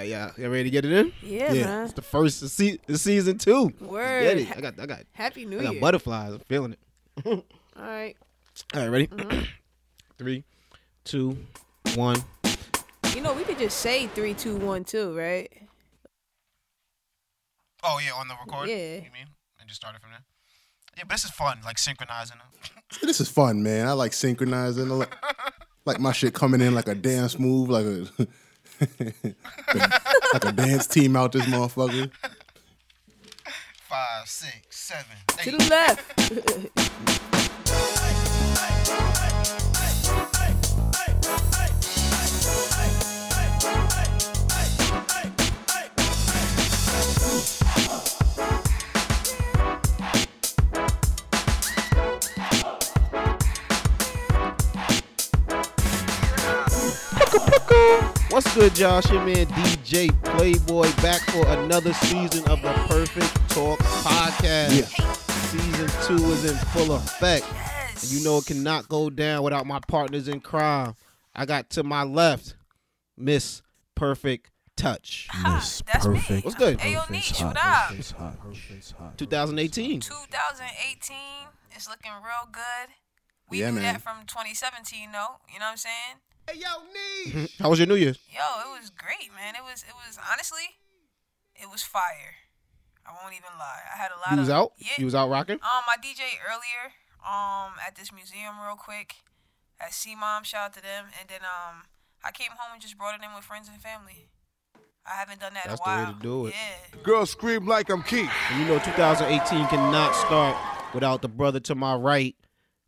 right, yeah. You ready to get it in? Yeah, Yeah. man. It's the first of se- season two. Word. Get it. I got I got Happy New Year. I got Year. butterflies. I'm feeling it. All right. All right, ready? Mm-hmm. Three, two, one. You know, we could just say three, two, one, two, right? Oh yeah, on the record. Yeah. You mean? And just started from there. Yeah, but this is fun, like synchronizing. This is fun, man. I like synchronizing. I like, like my shit coming in like a dance move, like a like a dance team out this motherfucker. Five, six, seven, To the left. What's good, y'all? It's your man DJ Playboy back for another season of the Perfect Talk podcast. Yeah. Season two is in full effect. And you know it cannot go down without my partners in crime. I got to my left, Miss Perfect Touch. Miss That's me. perfect. What's good? Hey, yo, Perfect's Niche, hot. what up? Perfect's hot. Perfect's hot. 2018. 2018 is looking real good. We Yeah, knew man. that from 2017, though. You know what I'm saying? How was your New Year's? Yo, it was great, man. It was, it was honestly, it was fire. I won't even lie. I had a lot You was of out? Yeah. You was out rocking? Um, I DJ earlier. Um, at this museum, real quick. At C Mom, shout out to them. And then um, I came home and just brought it in with friends and family. I haven't done that That's in the a way to do it. Yeah. Girl, scream like I'm Keith. And you know 2018 cannot start without the brother to my right,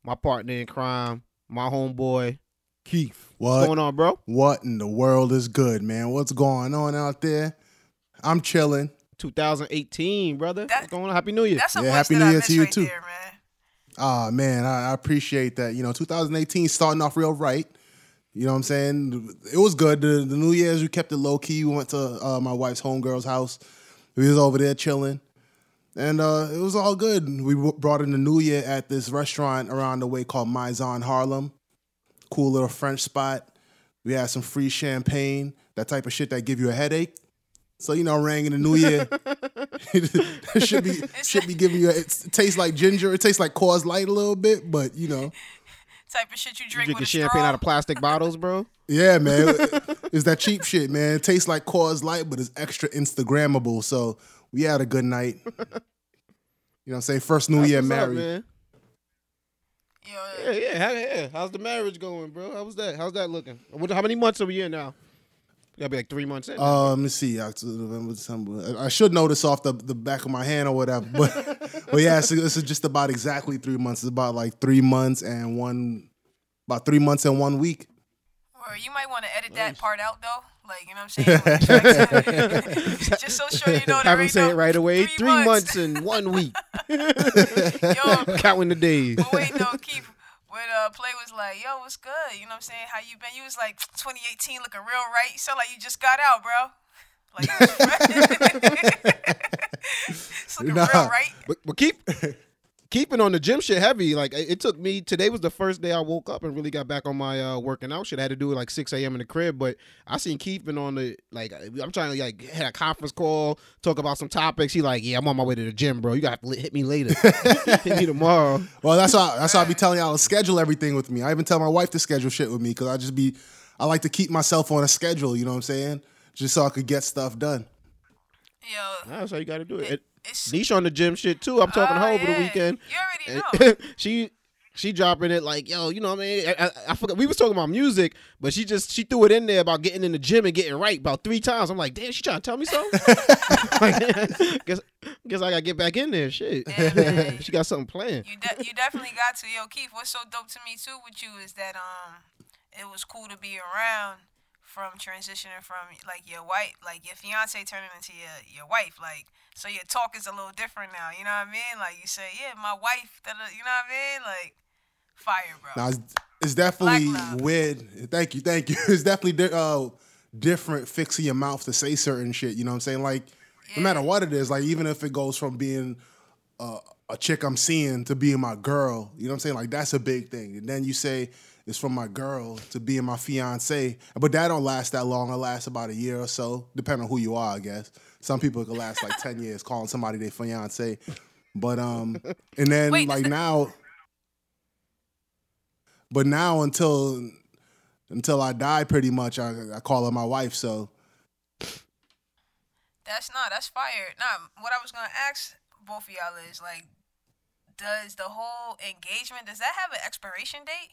my partner in crime, my homeboy. Keith, What's going on, bro? What in the world is good, man? What's going on out there? I'm chilling. 2018, brother. That- What's going on? Happy New Year. That's a Yeah, voice Happy that New I Year miss to you, right too. There, man. Ah man, I, I appreciate that. You know, 2018 starting off real right. You know what I'm saying? It was good. The, the New Year's we kept it low key. We went to uh, my wife's homegirl's house. We was over there chilling, and uh, it was all good. We w- brought in the New Year at this restaurant around the way called Maison Harlem. Cool little French spot. We had some free champagne, that type of shit that give you a headache. So you know, rang in the New Year. it should be should be giving you. A, it tastes like ginger. It tastes like Coors Light a little bit, but you know, Type of shit you You drink drinking with a champagne straw. out of plastic bottles, bro? yeah, man, it's that cheap shit, man. It tastes like Coors Light, but it's extra Instagrammable. So we had a good night. You know what I'm saying? First New That's Year married. up, married. man. Yeah, yeah, how, yeah. How's the marriage going, bro? How was that? How's that looking? What, how many months are we in now? Gotta be like three months in. Um, let me see. October, November, December. I I should know this off the, the back of my hand or whatever, but but yeah, so this is just about exactly three months. It's about like three months and one, about three months and one week. Or you might want to edit that part out though. Like you know what I'm saying? Just so sure you know Have him say it right away. Three Three, months. months. and one week. Yo, Counting the days. but wait, no, keep. When uh, Play was like, "Yo, what's good?" You know what I'm saying? How you been? You was like, "2018 looking real right." You sound like you just got out, bro. Like, it's looking Nah. real right. But, but keep keeping on the gym shit heavy. Like it it took me today was the first day I woke up and really got back on my uh, working out shit. I had to do it like six a.m. in the crib, but I seen Keith been on the like I'm trying to like had a conference call, talk about some topics. He like, yeah, I'm on my way to the gym, bro. You got to hit me later, hit me tomorrow. Well, that's why that's why I be telling y'all to schedule everything with me. I even tell my wife to schedule shit with me because I just be I like to keep myself on a schedule. You know what I'm saying? Just so I could get stuff done. Yo, That's how you got to do it. it, Niche on the gym shit too. I'm talking to her Oh, over the weekend. You already know. she she dropping it like yo, you know what I mean? I, I, I forgot we was talking about music, but she just she threw it in there about getting in the gym and getting right about three times. I'm like, damn, she trying to tell me something. like, guess guess I gotta get back in there. Shit, Yeah, she got something planned. You de- you definitely got to. Yo, Keith, what's so dope to me too with you is that um, it was cool to be around from transitioning from like your wife, like your fiance turning into your your wife, like so your talk is a little different now. You know what I mean? Like you say, yeah, my wife. You know what I mean? Like fire, bro. Now it's, it's definitely weird. Thank you, thank you. It's definitely uh, different fixing your mouth to say certain shit. You know what I'm saying? Like no matter what it is, like even if it goes from being a a chick I'm seeing to being my girl. You know what I'm saying? Like that's a big thing. And then you say it's from my girl to being my fiance, but that don't last that long. It lasts about a year or so, depending on who you are, I guess. Some people could last like ten years calling somebody their fiance, but um, and then Wait, like now, but now until until I die, pretty much I, I call her my wife. So That's not. That's fire. Nah, what I was gonna ask both of y'all is like, does the whole engagement does that have an expiration date?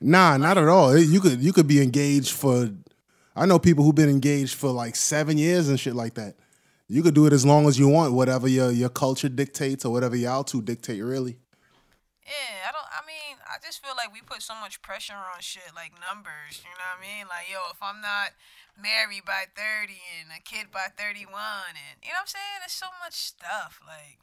Nah, not at all. You could you could be engaged for. I know people who've been engaged for like seven years and shit like that. You could do it as long as you want, whatever your your culture dictates or whatever y'all two dictate. Really, Yeah, I don't. I mean, I just feel like we put so much pressure on shit like numbers. You know what I mean? Like, yo, if I'm not married by thirty and a kid by thirty-one, and you know what I'm saying? There's so much stuff. Like,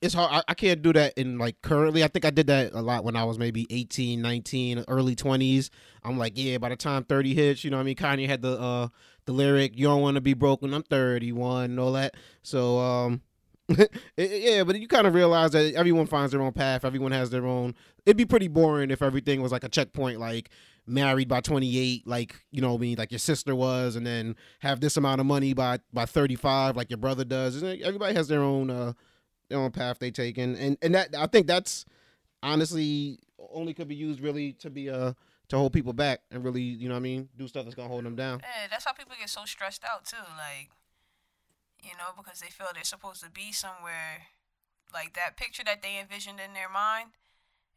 it's hard. I, I can't do that in like currently. I think I did that a lot when I was maybe 18, 19, early 20s. I'm like, yeah, by the time 30 hits, you know what I mean? Kanye had the uh the lyric, you don't want to be broken, I'm 31 and all that. So um yeah, but you kind of realize that everyone finds their own path, everyone has their own. It'd be pretty boring if everything was like a checkpoint like married by 28 like you know I mean like your sister was and then have this amount of money by by 35 like your brother does. Everybody has their own uh their own path they take and and and that I think that's honestly only could be used really to be uh to hold people back and really you know what I mean do stuff that's gonna hold them down. yeah, that's how people get so stressed out too. Like, you know, because they feel they're supposed to be somewhere, like that picture that they envisioned in their mind.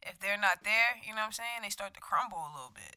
If they're not there, you know what I'm saying? They start to crumble a little bit.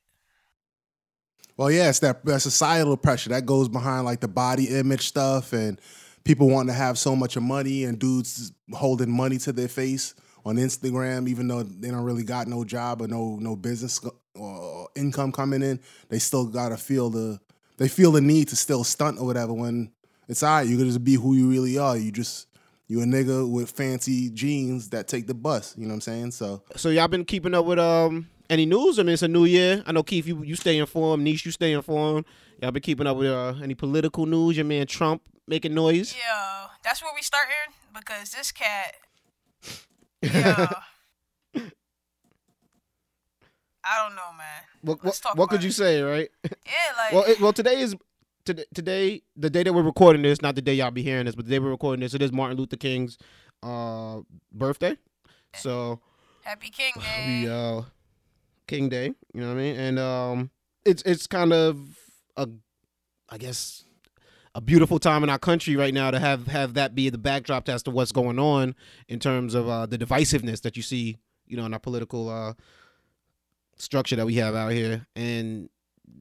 well, yeah, it's that, that societal pressure that goes behind like the body image stuff and people wanting to have so much of money and dudes holding money to their face on Instagram, even though they don't really got no job or no no business or income coming in, they still gotta feel the they feel the need to still stunt or whatever. When it's alright, you can just be who you really are. You just you a nigga with fancy jeans that take the bus. You know what I'm saying? So So y'all been keeping up with um any news? I mean it's a new year. I know Keith you you stay informed, Niche you stay informed. Y'all been keeping up with uh, any political news? Your man Trump making noise. Yo, that's where we start here because this cat. Yo. I don't know, man. What what, what could you say, right? Yeah, like well, it, well today is today, today the day that we're recording this, not the day y'all be hearing this, but the day we're recording this, it is Martin Luther King's uh birthday. So Happy King Day. we uh King Day, you know what I mean? And um it's it's kind of a I guess a beautiful time in our country right now to have have that be the backdrop as to what's going on in terms of uh the divisiveness that you see, you know, in our political uh structure that we have out here and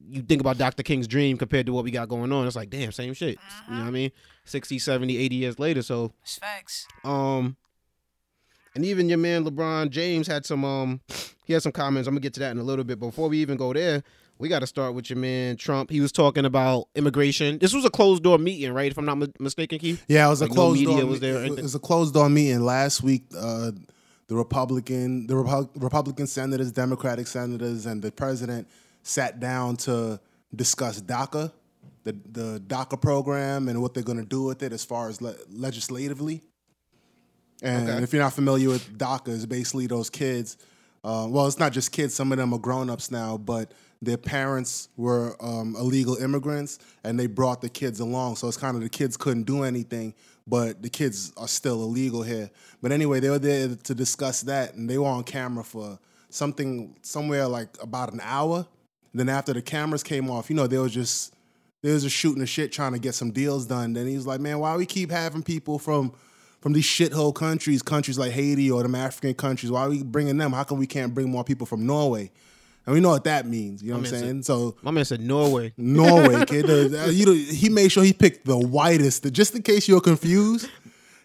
you think about Dr. King's dream compared to what we got going on, it's like, damn, same shit. You know what I mean? 60, 70, 80 years later. So It's facts. um, and even your man LeBron James had some um, he had some comments. I'm gonna get to that in a little bit. Before we even go there, we got to start with your man Trump. He was talking about immigration. This was a closed door meeting, right? If I'm not mi- mistaken, Keith. Yeah, it was Like, a no closed media door. was there It was a closed door meeting last week. Uh, the Republican, the Repu- Republican senators, Democratic senators, and the president sat down to discuss DACA, the the DACA program, and what they're going to do with it as far as le- legislatively. And Okay. if you're not familiar with DACA, it's basically those kids. Uh, well, it's not just kids. Some of them are grown ups now, but their parents were um, illegal immigrants, and they brought the kids along. So it's kind of the kids couldn't do anything, but the kids are still illegal here. But anyway, they were there to discuss that, and they were on camera for something somewhere like about an hour. Then after the cameras came off, you know, they were just they was just shooting the shit trying to get some deals done. Then he was like, "Man, why we keep having people from from these shithole countries, countries like Haiti or them African countries? Why are we bringing them? How come we can't bring more people from Norway?" And we know what that means. You know what I'm man said- saying? So My man said Norway. Norway, kid. Uh, you know, he made sure he picked the whitest, just in case you're confused.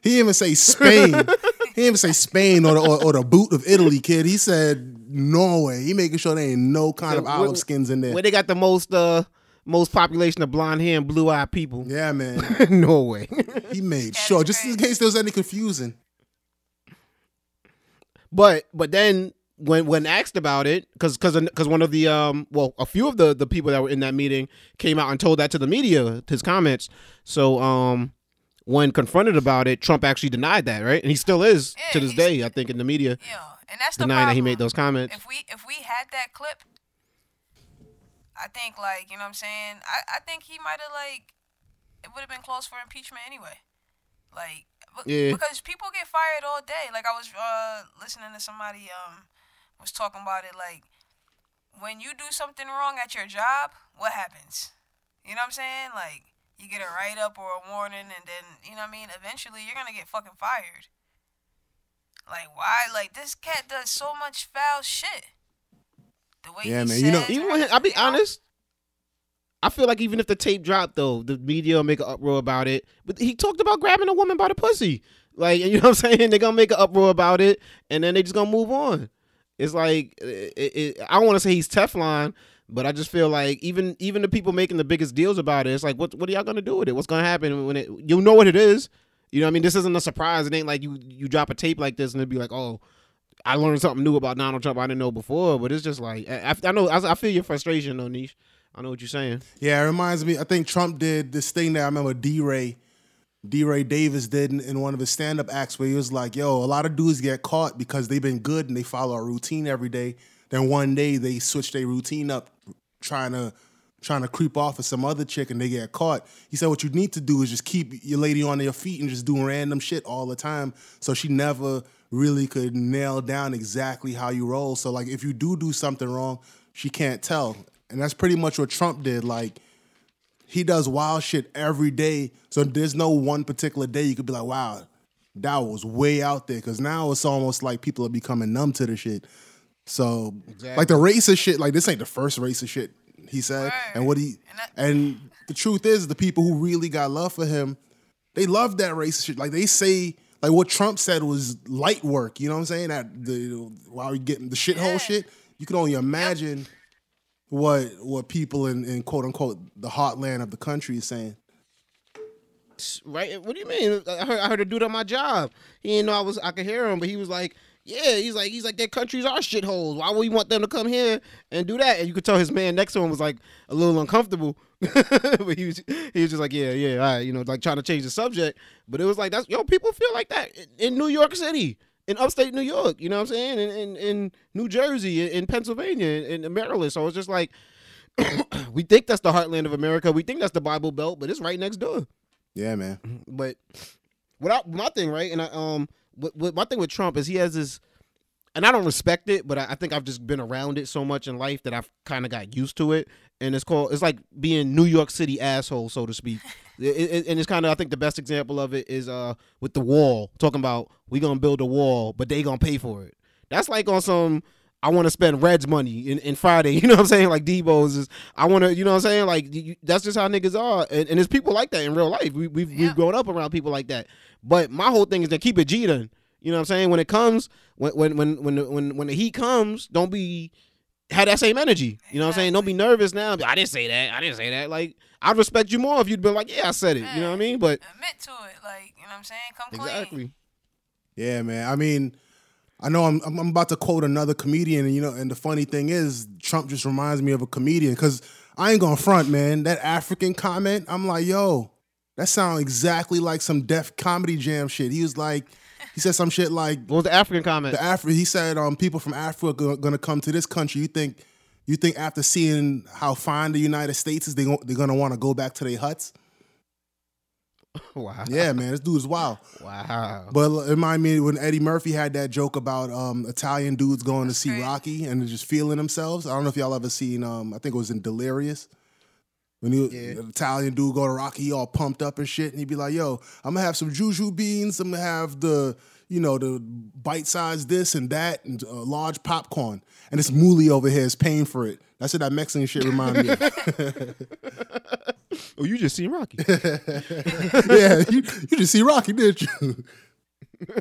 He didn't even say Spain. he didn't even say Spain or the, or, or the boot of Italy, kid. He said Norway. He making sure there ain't no kind of where- olive skins in there. Where they got the most uh most population of blonde hair and blue eyed people. yeah, man. Norway. He made sure, just in case there was any confusing. But but then when when asked about it, because because because one of the um well a few of the the people that were in that meeting came out and told that to the media his comments. So um when confronted about it, Trump actually denied that, right? And he still is Yeah, to this day, I think, in the media, Yeah, and that's the denying that he made those comments. If we if we had that clip, I think like you know what I'm saying. I I think he might have like it would have been close for impeachment anyway. Like Yeah. because people get fired all day. Like I was uh listening to somebody um was talking about it like when you do something wrong at your job, what happens? You know what I'm saying? Like you get a write up or a warning and then you know what I mean, eventually you're gonna get fucking fired. Like why? Like this cat does so much foul shit. The way Yeah, man, you know- Even when I'll be honest, I feel like even if the tape dropped though, the media will make an uproar about it. But he talked about grabbing a woman by the pussy. Like you know what I'm saying? They're gonna make an uproar about it and then they just gonna move on. It's like it, it, I don't want to say he's Teflon, but I just feel like even even the people making the biggest deals about it, it's like what what are y'all gonna do with it? What's gonna happen when it? You know what it is. You know I mean? This isn't a surprise. It ain't like you you drop a tape like this and it'd be like, oh, I learned something new about Donald Trump I didn't know before. But it's just like I, I know I, I feel your frustration though, Niche. I know what you're saying. Yeah, it reminds me. I think Trump did this thing that I remember D. Ray, D. Ray Davis did in, in one of his stand up acts where he was like, "Yo, a lot of dudes get caught because they've been good and they follow a routine every day. Then one day they switch their routine up, trying to trying to creep off of some other chick and they get caught." He said, "What you need to do is just keep your lady on your feet and just do random shit all the time, so she never." really could nail down exactly how you roll so like if you do do something wrong she can't tell and that's pretty much what Trump did. Like he does wild shit every day. So there's no one particular day you could be like, wow, that was way out there. Cause now it's almost like people are becoming numb to the shit. So like the racist shit, like this ain't the first racist shit he said. Word. And what he And that- and the truth is the people who really got love for him, they love that racist shit. Like they say like what Trump said was light work, you know what I'm saying? That the while we getting the shithole Yeah. shit, you can only imagine what what people in, in quote unquote the heartland of the country is saying. Right? What do you mean? I heard, I heard a dude on my job. He didn't know I was. I could hear him, but he was like, "Yeah." He's like, "He's like, their countries are shitholes. Why would we want them to come here and do that?" And you could tell his man next to him was like a little uncomfortable, but he was he was just like, "Yeah, yeah, all right," you know, like trying to change the subject. But it was like that's yo, people feel like that in, in New York City. In upstate New York, you know what I'm saying? In in, in New Jersey, in, in Pennsylvania, in, in Maryland. So it's just like we think that's the heartland of America. We think that's the Bible Belt, but it's right next door. Yeah, man. But without my thing, right? And I, um, what, what my thing with Trump is he has this, and I don't respect it, but I, I think I've just been around it so much in life that I've kind of got used to it. And it's called it's like being New York City asshole, so to speak. It- it- and it's kind of I think the best example of it is uh with the wall, talking about we gonna build a wall, but they gonna pay for it. That's like on some. I want to spend Reds money in, in Friday. You know what I'm saying? Like Deebo's is. I want to. You know what I'm saying? Like you, that's just how niggas are, and, and there's people like that in real life. We, we've Yeah. we've grown up around people like that. But my whole thing is to keep it G then. You know what I'm saying? When it comes, when when when when the, when, when the heat comes, don't be have that same energy. You know what I'm saying? Don't be nervous now. I didn't say that. I didn't say that. Like I'd respect you more if you'd been like, yeah, I said it. You know what I mean? But Admit to it, like you know what I'm saying. Come clean. exactly. Yeah, man. I mean, I know I'm I'm about to quote another comedian, and you know, and the funny thing is, Trump just reminds me of a comedian because I ain't gonna front, man. That African comment, I'm like, yo, that sounds exactly like some Def Comedy Jam shit. He was like, he said some shit like What was the African comment? the Afri. He said, um, people from Africa are gonna come to this country. You think, you think after seeing how fine the United States is, they gon- they're gonna want to go back to their huts? wow. Yeah, man, this dude is wild. Wow. But it remind me when Eddie Murphy had that joke about um, Italian dudes going to see crazy. Rocky and just feeling themselves. I don't know if y'all ever seen. Um, I think it was in Delirious. When he, Yeah. an Italian dude go to Rocky, all pumped up and shit, and he'd be like, "Yo, I'm gonna have some juju beans. I'm gonna have the, you know, the bite size this and that, and uh, large popcorn." And this mooly over here is paying for it. That's what that Mexican shit remind me of. Oh, you just seen Rocky. yeah, you, you just see Rocky, didn't you?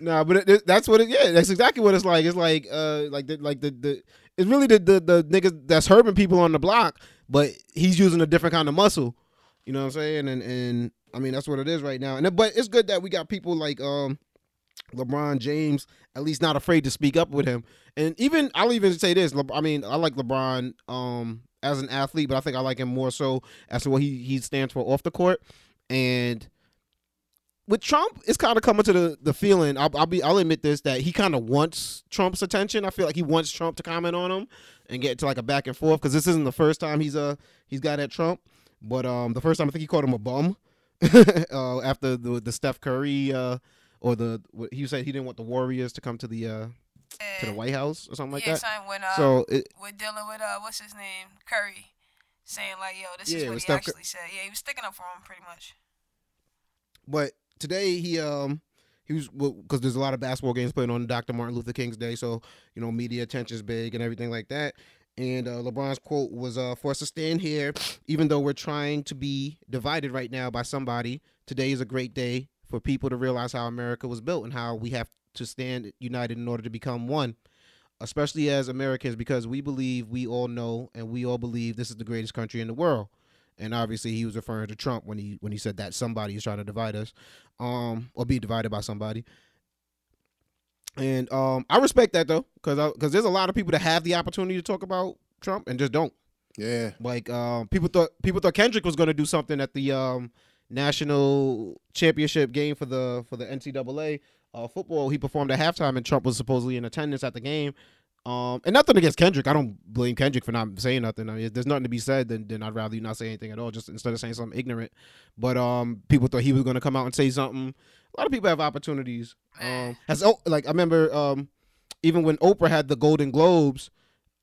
nah, but it, it- that's what it. Yeah, that's exactly what it's like. It's like, uh, like the, like the, the. It's really the the the niggas that's hurting people on the block, but he's using a different kind of muscle. You know what I'm saying? And and I mean that's what it is right now. And but it's good that we got people like um LeBron James at least not afraid to speak up with him. And even I'll even say this. I mean, I like LeBron um as an athlete, but I think I like him more so as to what he he stands for off the court. And with Trump, it's kind of coming to the the feeling. I'll, I'll be I'll admit this that he kind of wants Trump's attention. I feel like he wants Trump to comment on him and get to like a back and forth because this isn't the first time he's uh he's got at Trump. But um, the first time I think he called him a bum uh, after the the Steph Curry uh or the what- he said he didn't want the Warriors to come to the uh to the White House or something like yeah, that. son, when uh, So it, we're dealing with uh, what's his name, Curry, saying like, yo, this Yeah, is what he Steph Cur- actually said. Yeah, he was sticking up for him pretty much. but today he um he was because there's a lot of basketball games playing on Dr. Martin Luther King's Day, so you know media attention's big and everything like that. And uh, LeBron's quote was, uh, "For us to stand here, even though we're trying to be divided right now by somebody, today is a great day for people to realize how America was built and how we have to stand united in order to become one." Especially as Americans, because we believe, we all know, and we all believe this is the greatest country in the world. And obviously, he was referring to Trump when he when he said that somebody is trying to divide us, um, or be divided by somebody. And um, I respect that though, because because there's a lot of people that have the opportunity to talk about Trump and just don't. Yeah. Like um, people thought people thought Kendrick was going to do something at the um, national championship game for the for the NCAA uh, football. He performed at halftime, and Trump was supposedly in attendance at the game. Um, and nothing against Kendrick. I don't blame Kendrick for not saying nothing. I mean, if there's nothing to be said, then, then I'd rather you not say anything at all, just instead of saying something ignorant. But um, people thought he was going to come out and say something. A lot of people have opportunities. Um, as oh, like I remember, um, even when Oprah had the Golden Globes,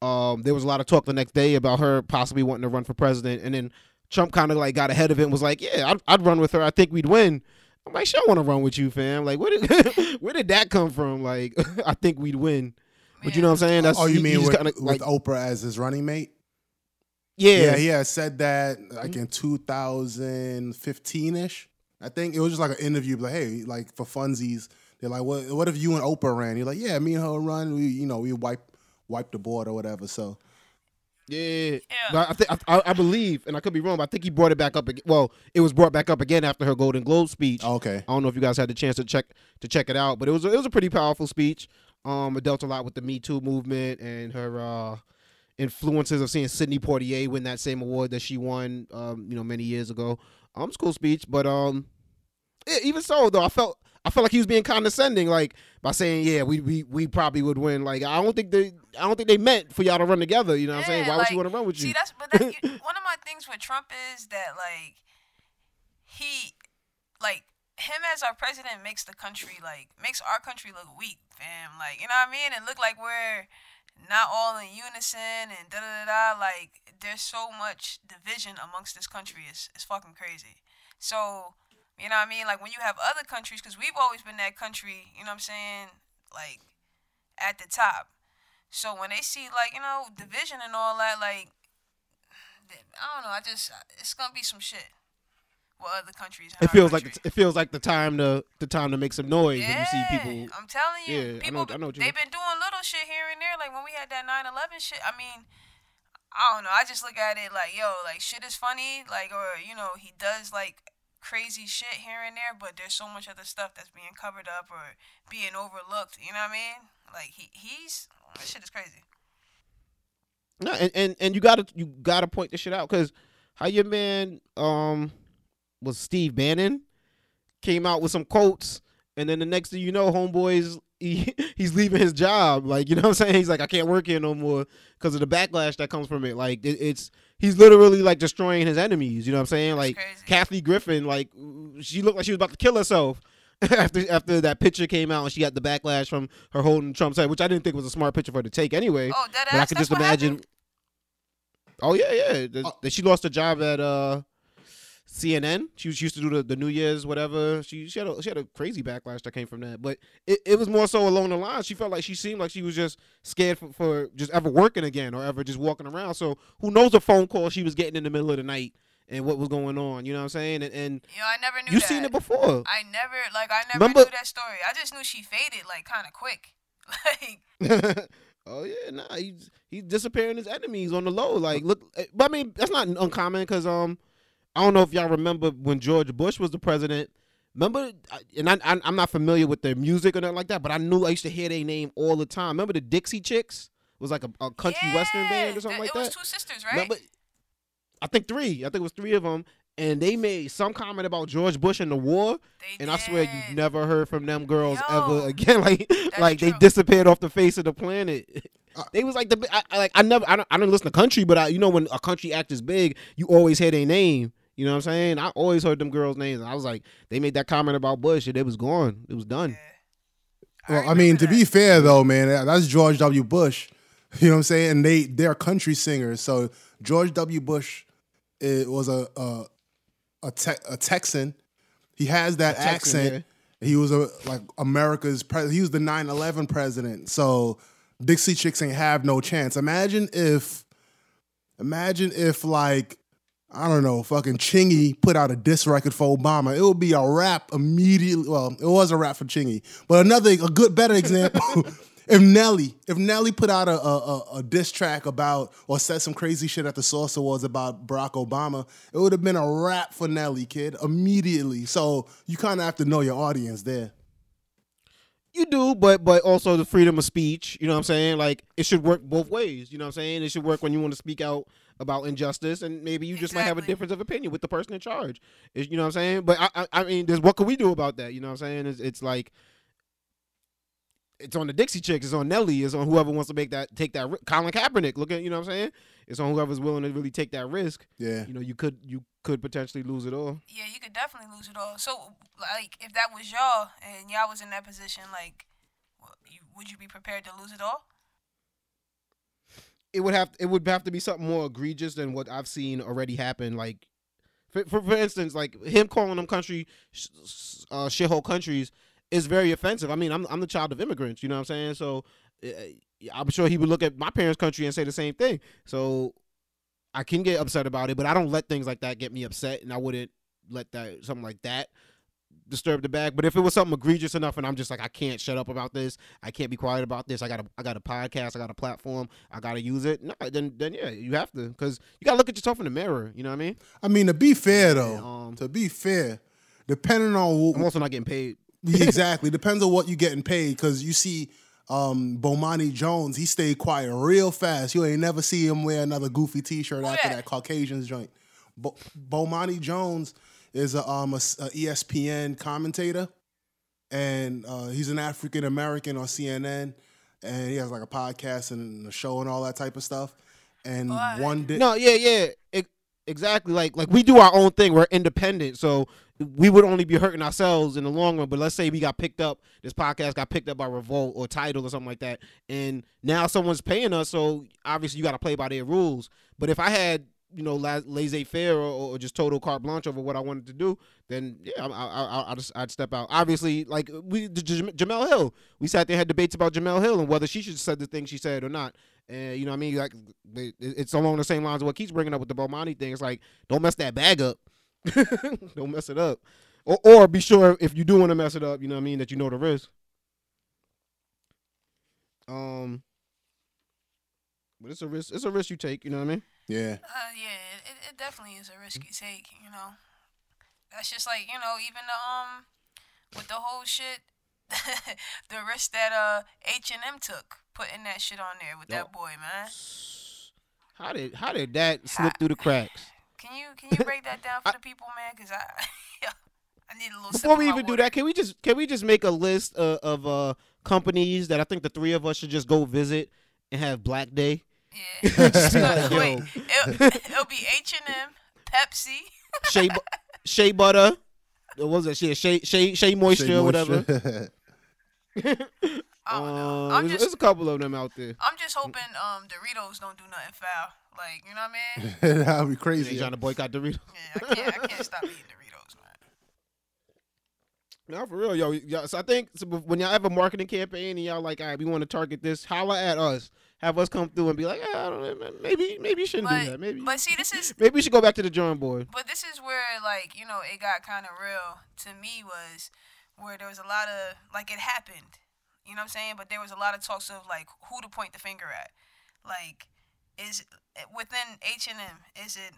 um, there was a lot of talk the next day about her possibly wanting to run for president, and then Trump kind of like got ahead of it and was like, "Yeah, I'd, I'd run with her. I think we'd win." I'm like, "Sure, I want to run with you, fam. Like, where did where did that come from? Like, I think we'd win." But you know what I'm saying? That's oh, you he- mean he's with, kinda, with like, Oprah as his running mate? yeah, Yeah, he had said that like mm-hmm. in 2015 ish. I think it was just like an interview, like, hey, like for funsies, they're like, what, what if you and Oprah ran? You're like, yeah, me and her run. We, you know, we wipe wipe the board or whatever. So Yeah, Yeah. but I think I, I believe, and I could be wrong, but I think he brought it back up. Again. Well, it was brought back up again after her Golden Globe speech. okay, I don't know if you guys had the chance to check to check it out, but it was it was a pretty powerful speech. Um, dealt a lot with the Me Too movement and her uh, influences of seeing Sidney Poitier win that same award that she won, um, you know, many years ago. Um, a speech, but um, yeah, even so though, I felt I felt like he was being condescending, like by saying, "Yeah, we we we probably would win." Like I don't think they I don't think they meant for y'all to run together. You know what I'm saying? Why would she like, want to run with you? See, that's but that, you, one of my things with Trump is that like he, like him as our president makes the country like makes our country look weak, fam. Like you know what I mean? It look like we're not all in unison and da da da. Like there's so much division amongst this country. It's it's fucking crazy. So you know what I mean? Like when you have other countries, because we've always been that country. You know what I'm saying? Like at the top. So when they see like you know division and all that, like I don't know, I just it's gonna be some shit with other countries. it feels like it feels like the time to the time to make some noise when you see people. I'm telling you, Yeah, I people know- I know what you they've mean. been doing little shit here and there. Like when we had that 9/11 shit. I mean, I don't know. I just look at it like, yo, like shit is funny, like or you know he does like crazy shit here and there, but there's so much other stuff that's being covered up or being overlooked. You know what I mean? Like he he's that shit is crazy. No, and, and and you gotta you gotta point this shit out because how your man um was Steve Bannon came out with some quotes, and then the next thing you know, homeboys he, he's leaving his job. Like you know what I'm saying? He's like, I can't work here no more because of the backlash that comes from it. Like it, it's he's literally like destroying his enemies. You know what I'm saying? Like. Kathy Griffin, like she looked like she was about to kill herself. after after that picture came out and she got the backlash from her holding Trump's head, which I didn't think was a smart picture for her to take anyway. Oh, that But I could just imagine. happened? Oh yeah, yeah. The- Oh. that she lost her job at uh, CNN. She, was, she used to do the, the New Year's whatever. She she had a, she had a crazy backlash that came from that. But it, it was more so along the lines. She felt like she seemed like she was just scared for, for just ever working again or ever just walking around. So who knows the phone call she was getting in the middle of the night and what was going on. You know what I'm saying? And, and You know, I never knew you that. seen it before. I never like I never Remember- knew that story. I just knew she faded like kind of quick. Like oh yeah, nah, he's he's disappearing his enemies on the low. Like, look, eh, but I mean that's not uncommon because um, I don't know if y'all remember when George Bush was the president. Remember, I- and I, I I'm not familiar with their music or nothing like that, but I knew I used to hear their name all the time. Remember the Dixie Chicks? It was like a, a country western band or something th- like that. it was that. two sisters, right? Remember? I think three. I think it was three of them. and they made some comment about George Bush and the war, They and I swear you've never heard from them girls Yo, ever again. Like, like they disappeared off the face of the planet. Uh, They was like the I, I- like I never I don't I don't listen to country, but I you know when a country act is big, you always hear their name. You know what I'm saying? I always heard them girls' names. And I was like, they made that comment about Bush, and it was gone. It was done. Well, I mean, to be fair though, man, that's George W. Bush. You know what I'm saying? And they they're country singers. So George W. Bush it was a a a, te- a Texan. He has that Texan, accent. He was a like America's president. He was the 9/11 president. So Dixie Chicks ain't have no chance. Imagine if imagine if like I don't know, fucking Chingy put out a diss record for Obama. It would be a rap immediately. Well, it was a rap for Chingy. But another, a good, better example, if Nelly, if Nelly put out a, a, a, diss track about or said some crazy shit at the Source Awards about Barack Obama, it would have been a rap for Nelly, kid, immediately. So you kind of have to know your audience there. You do, but but also the freedom of speech. You know what I'm saying? Like it should work both ways. You know what I'm saying? It should work when you want to speak out about injustice, and maybe you just might have a difference of opinion with the person in charge. Is you know what I'm saying? But I I, I mean, there's what can we do about that? You know what I'm saying? It's, it's like it's on the Dixie Chicks, it's on Nelly, it's on whoever wants to make that take that. Colin Kaepernick, look at you know what I'm saying? It's on whoever's willing to really take that risk. Yeah. You know, you could you could potentially lose it all. Yeah, you could definitely lose it all. So, like, if that was y'all and y'all was in that position, like, would you be prepared to lose it all? It would have it would have to be something more egregious than what I've seen already happen. Like, for for, for instance, like him calling them country uh, shithole countries is very offensive. I mean, I'm I'm the child of immigrants. You know what I'm saying? So uh, I'm sure he would look at my parents' country and say the same thing. So I can get upset about it, but I don't let things like that get me upset, and I wouldn't let that something like that disturb the bag. But if it was something egregious enough, and I'm just like, I can't shut up about this, I can't be quiet about this. I got a, I got a podcast, I got a platform, I got to use it. No, then, then yeah, you have to, because you got to look at yourself in the mirror. You know what I mean? I mean, to be fair though, um, to be fair, depending on I'm also not getting paid. exactly. Depends on what you're getting paid. Because you see, um, Bomani Jones, he stayed quiet real fast. You ain't never see him wear another goofy T-shirt after that? that Caucasians joint. Bo- Bomani Jones is a, um, a, s- a ESPN commentator, and uh, he's an African American on CNN, and he has like a podcast and a show and all that type of stuff. And What? one day, No, yeah, yeah, e- exactly. Like, like we do our own thing. We're independent, so we would only be hurting ourselves in the long run. But let's say we got picked up, this podcast got picked up by Revolt or Tidal or something like that, and now someone's paying us. So obviously you got to play by their rules. But if I had you know laissez faire or, or just total carte blanche over what I wanted to do, then yeah, I, I, I, I'd, I'd step out. Obviously, like we J- Jemele Hill, we sat there had debates about Jemele Hill and whether she should have said the thing she said or not. And you know what I mean? Like it's along the same lines of what Keith's bringing up with the Bomani thing. It's like don't mess that bag up. don't mess it up. Or, or be sure if you do want to mess it up, you know what I mean, that you know the risk. Um, but it's a risk. It's a risk you take. You know what I mean? yeah, Uh, yeah, it, it definitely is a risky take. You know, that's just like you know, even the um, with the whole shit, the risk that uh H and M took putting that shit on there with Yo. that boy, man. How did how did that slip through the cracks? Can you can you break that down for the people, man? Cause I I need a little. Before we my even do that, can we just can we just make a list of, of uh companies that I think the three of us should just go visit and have Black Day? Yeah. Just be Look, like, wait, it'll, it'll be H and M, Pepsi. Shea bu- Shea Butter. What was it? Shea Shea Shea, Shea Moisture, Say whatever. moisture. I don't know. Uh, I'm there's, just there's a couple of them out there. I'm just hoping um Doritos don't do nothing foul. Like you know what I mean? That'd be They crazy. trying to boycott Doritos. Yeah, I can't I can't stop eating Doritos, man. No, for real, yo. yo so I think so when y'all have a marketing campaign and y'all like, all right, we want to target this, holla at us. Have us come through and be like, yeah, I don't know, maybe, maybe you shouldn't do that. Maybe, but see, this is maybe we should go back to the drawing board. but this is where like you know it got kind of real to me was where there was a lot of like it happened. You know what I'm saying? But there was a lot of talks of like who to point the finger at. Like is within H and M is it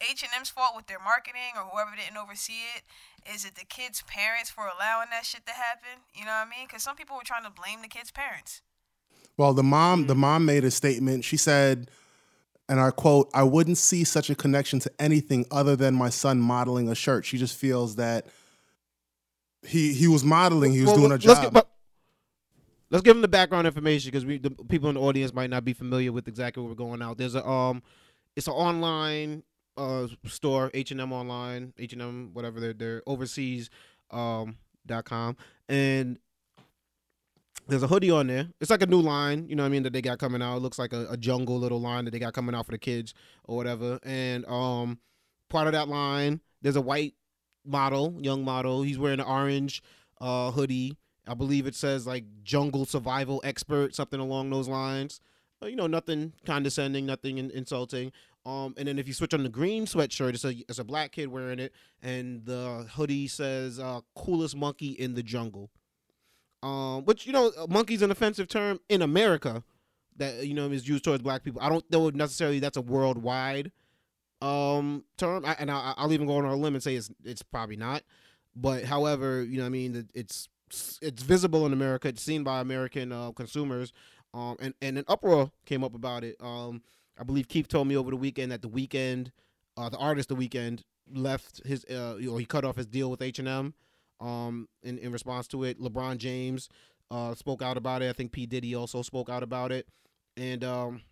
H and M's fault with their marketing or whoever didn't oversee it? Is it the kids' parents for allowing that shit to happen? You know what I mean? Because some people were trying to blame the kids' parents. Well, the mom, the mom made a statement. She said, and I quote, I wouldn't see such a connection to anything other than my son modeling a shirt. She just feels that he he was modeling, he was Well, doing a let's job. get- but let's give them the background information because we the people in the audience might not be familiar with exactly what we're going out. There's a um, it's an online uh store, H and M online, H and M whatever they're they're overseas um dot com and there's a hoodie on there. It's like a new line, you know what I mean, that they got coming out. It looks like a, a jungle little line that they got coming out for the kids or whatever. And um part of that line, there's a white model, young model. He's wearing an orange uh hoodie. I believe it says like jungle survival expert, something along those lines. Uh, you know, nothing condescending, nothing in- insulting. Um, and then if you switch on the green sweatshirt, it's a it's a black kid wearing it, and the hoodie says uh, "coolest monkey in the jungle." Um, which you know, monkey's an offensive term in America that you know is used towards black people. I don't know necessarily that's a worldwide um term, I, and I, I'll even go on a limb and say it's it's probably not. But however, you know, I mean, it's it's visible in America. It's seen by American uh, consumers. Um, and and an uproar came up about it. Um, I believe Keith told me over the weekend that the Weeknd, uh, the artist the Weeknd left his, uh, you know, he cut off his deal with H and M. Um, in in response to it, LeBron James, uh, spoke out about it. I think P Diddy also spoke out about it, and um,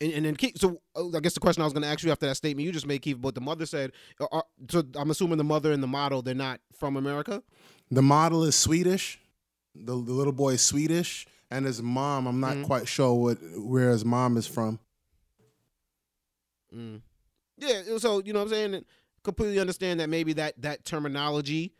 and, and then Keith. So uh, I guess the question I was going to ask you after that statement you just made, Keith, but the mother said, uh, uh, so I'm assuming the mother and the model they're not from America. the model is Swedish. The, the little boy is Swedish, and his mom, I'm not Mhm. quite sure what where his mom is from. Mm. Yeah, so you know what I'm saying. Completely understand that maybe that that terminology,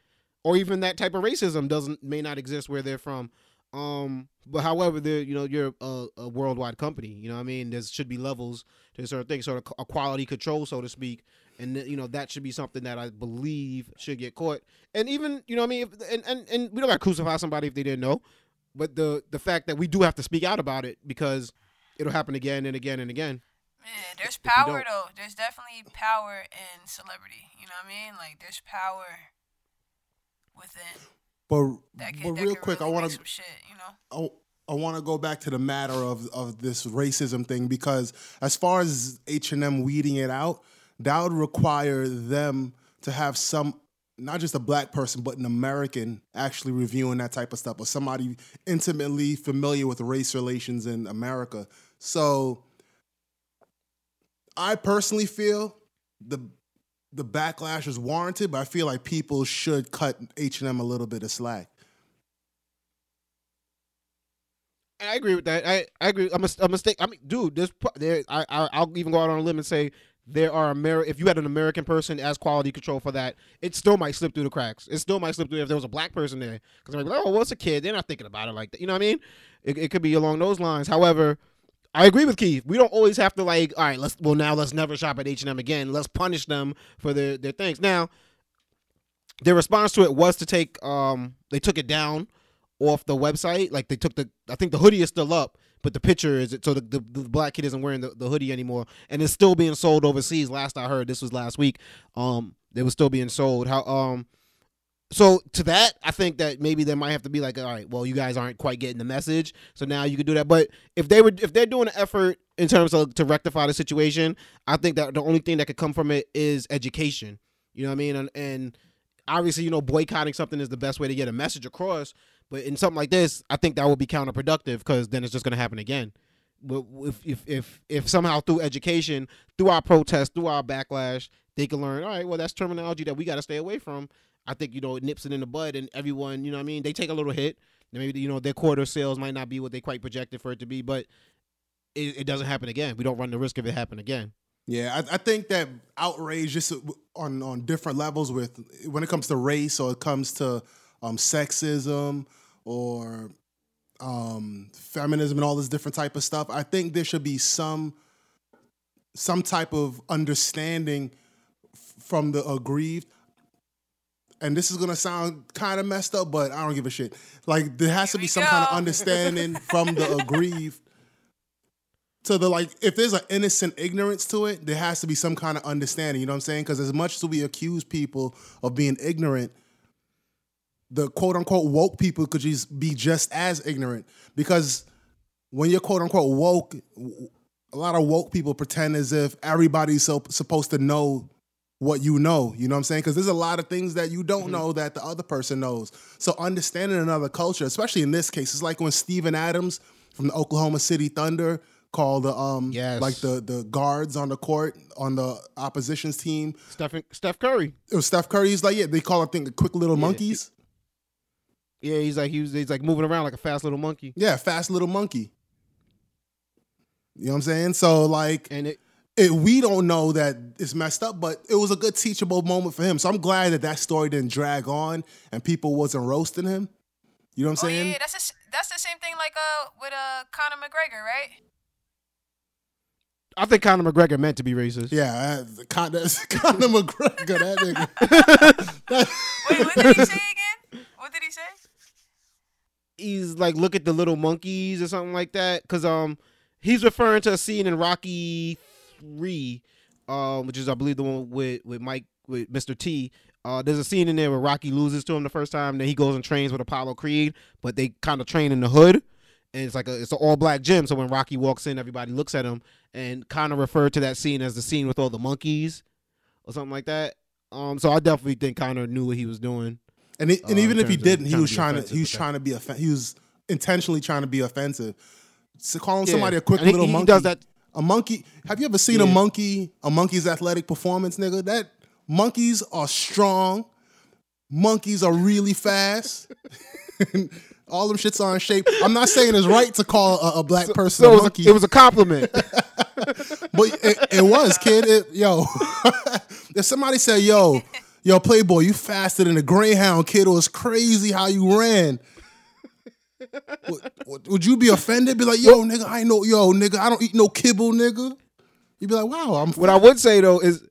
or even that type of racism doesn't may not exist where they're from. Um, but however, they're you know you're a, a worldwide company. You know what I mean. There should be levels to certain things, sort of a quality control, so to speak. And you know that should be something that I believe should get caught. And even you know I mean. If, and, and and we don't got to crucify somebody if they didn't know. But the the fact that we do have to speak out about it because it'll happen again and again and again. Man, there's power though. There's definitely power in celebrity. You know what I mean? Like there's power within But that can. but that real quick, really I want to shit. You know. I, I want to go back to the matter of of this racism thing because as far as H and M weeding it out, that would require them to have some not just a black person but an American actually reviewing that type of stuff or somebody intimately familiar with race relations in America. So I personally feel the the backlash is warranted, but I feel like people should cut H and M a little bit of slack. I agree with that. I, I agree. I'm a, mistake. I mean, dude, there's there. I, I I'll even go out on a limb and say there are Amer. If you had an American person as quality control for that, it still might slip through the cracks. It still might slip through if there was a black person there. Because I'm like, oh, well, it's a kid. They're not thinking about it like that. You know what I mean? It, it could be along those lines. However, I agree with Keith. We don't always have to like, all right, let's well now let's never shop at H and M again. Let's punish them for their their things. Now, their response to it was to take um they took it down off the website. Like they took the I think the hoodie is still up, but the picture is it so the, the, the black kid isn't wearing the, the hoodie anymore, and it's still being sold overseas. Last I heard, this was last week. Um, they was still being sold. How um. So to that, I think that maybe there might have to be like, all right, well, you guys aren't quite getting the message, so now you could do that. But if they were, if they're doing an effort in terms of to rectify the situation, I think that the only thing that could come from it is education. You know what I mean? And, and obviously, you know, boycotting something is the best way to get a message across. But in something like this, I think that would be counterproductive because then it's just going to happen again. But if, if if if somehow through education, through our protests, through our backlash, they can learn. All right, well, that's terminology that we got to stay away from. I think you know it nips it in the bud, and everyone, you know, what I mean, they take a little hit. Maybe you know their quarter sales might not be what they quite projected for it to be, but it, it doesn't happen again. We don't run the risk of it happening again. Yeah, I, I think that outrage just on on different levels with when it comes to race or it comes to um, sexism or um, feminism and all this different type of stuff. I think there should be some some type of understanding from the aggrieved. And this is gonna sound kind of messed up, but I don't give a shit. Like there has to be some kind of understanding from the aggrieved to the like if there's an innocent ignorance to it there has to be some kind of understanding you know what i'm saying? Because as much as we accuse people of being ignorant the quote unquote woke people could just be just as ignorant. Because when you're quote unquote woke a lot of woke people pretend as if everybody's so supposed to know what you know. You know what I'm saying? Because there's a lot of things that you don't know that the other person knows. So understanding another culture, especially in this case, it's like when Steven Adams from the Oklahoma City Thunder called the um Yes. like the the guards on the court on the opposition's team. Steph Steph Curry. It was Steph Curry. He's like, yeah, they call it thing the quick little monkeys. Yeah, he's like he was he's like moving around like a fast little monkey. Yeah, fast little monkey. You know what I'm saying? So like And it it, we don't know that it's messed up, but it was a good teachable moment for him. So I'm glad that that story didn't drag on and people wasn't roasting him. You know what I'm Oh saying? yeah, that's the that's the same thing like uh with uh Conor McGregor, right? I think Conor McGregor meant to be racist. Yeah, uh, Con- Conor McGregor, that nigga. That- Wait, what did he say again? What did he say? He's like look at the little monkeys or something like that cuz um he's referring to a scene in Rocky 3 um which is I believe the one with with Mike with Mr. T. Uh, there's a scene in there where Rocky loses to him the first time. Then he goes and trains with Apollo Creed, but they kind of train in the hood, and it's like a it's an all black gym. So when Rocky walks in, everybody looks at him, and kind of referred to that scene as the scene with all the monkeys, or something like that. Um, so I definitely think Conor knew what he was doing. and he, and Uh, even if he didn't, he was trying to he was trying to be offen- he was intentionally trying to be offensive. So calling Yeah. somebody a quick he- little he monkey. does that- A monkey. Have you ever seen a monkey? A monkey's athletic performance, nigga. That monkeys are strong. Monkeys are really fast. All them shits are in shape. I'm not saying it's right to call a, a black person So a it was monkey, a, it was a compliment. but it, it was, kid. It, yo, if somebody said, "Yo, yo, Playboy, you faster than a greyhound, kid," it was crazy how you ran. Would, would- you be offended? Be like, "Yo, nigga, I ain't no, yo, nigga, I don't eat no kibble, nigga." You'd be like, "Wow, I'm." what I would say though is,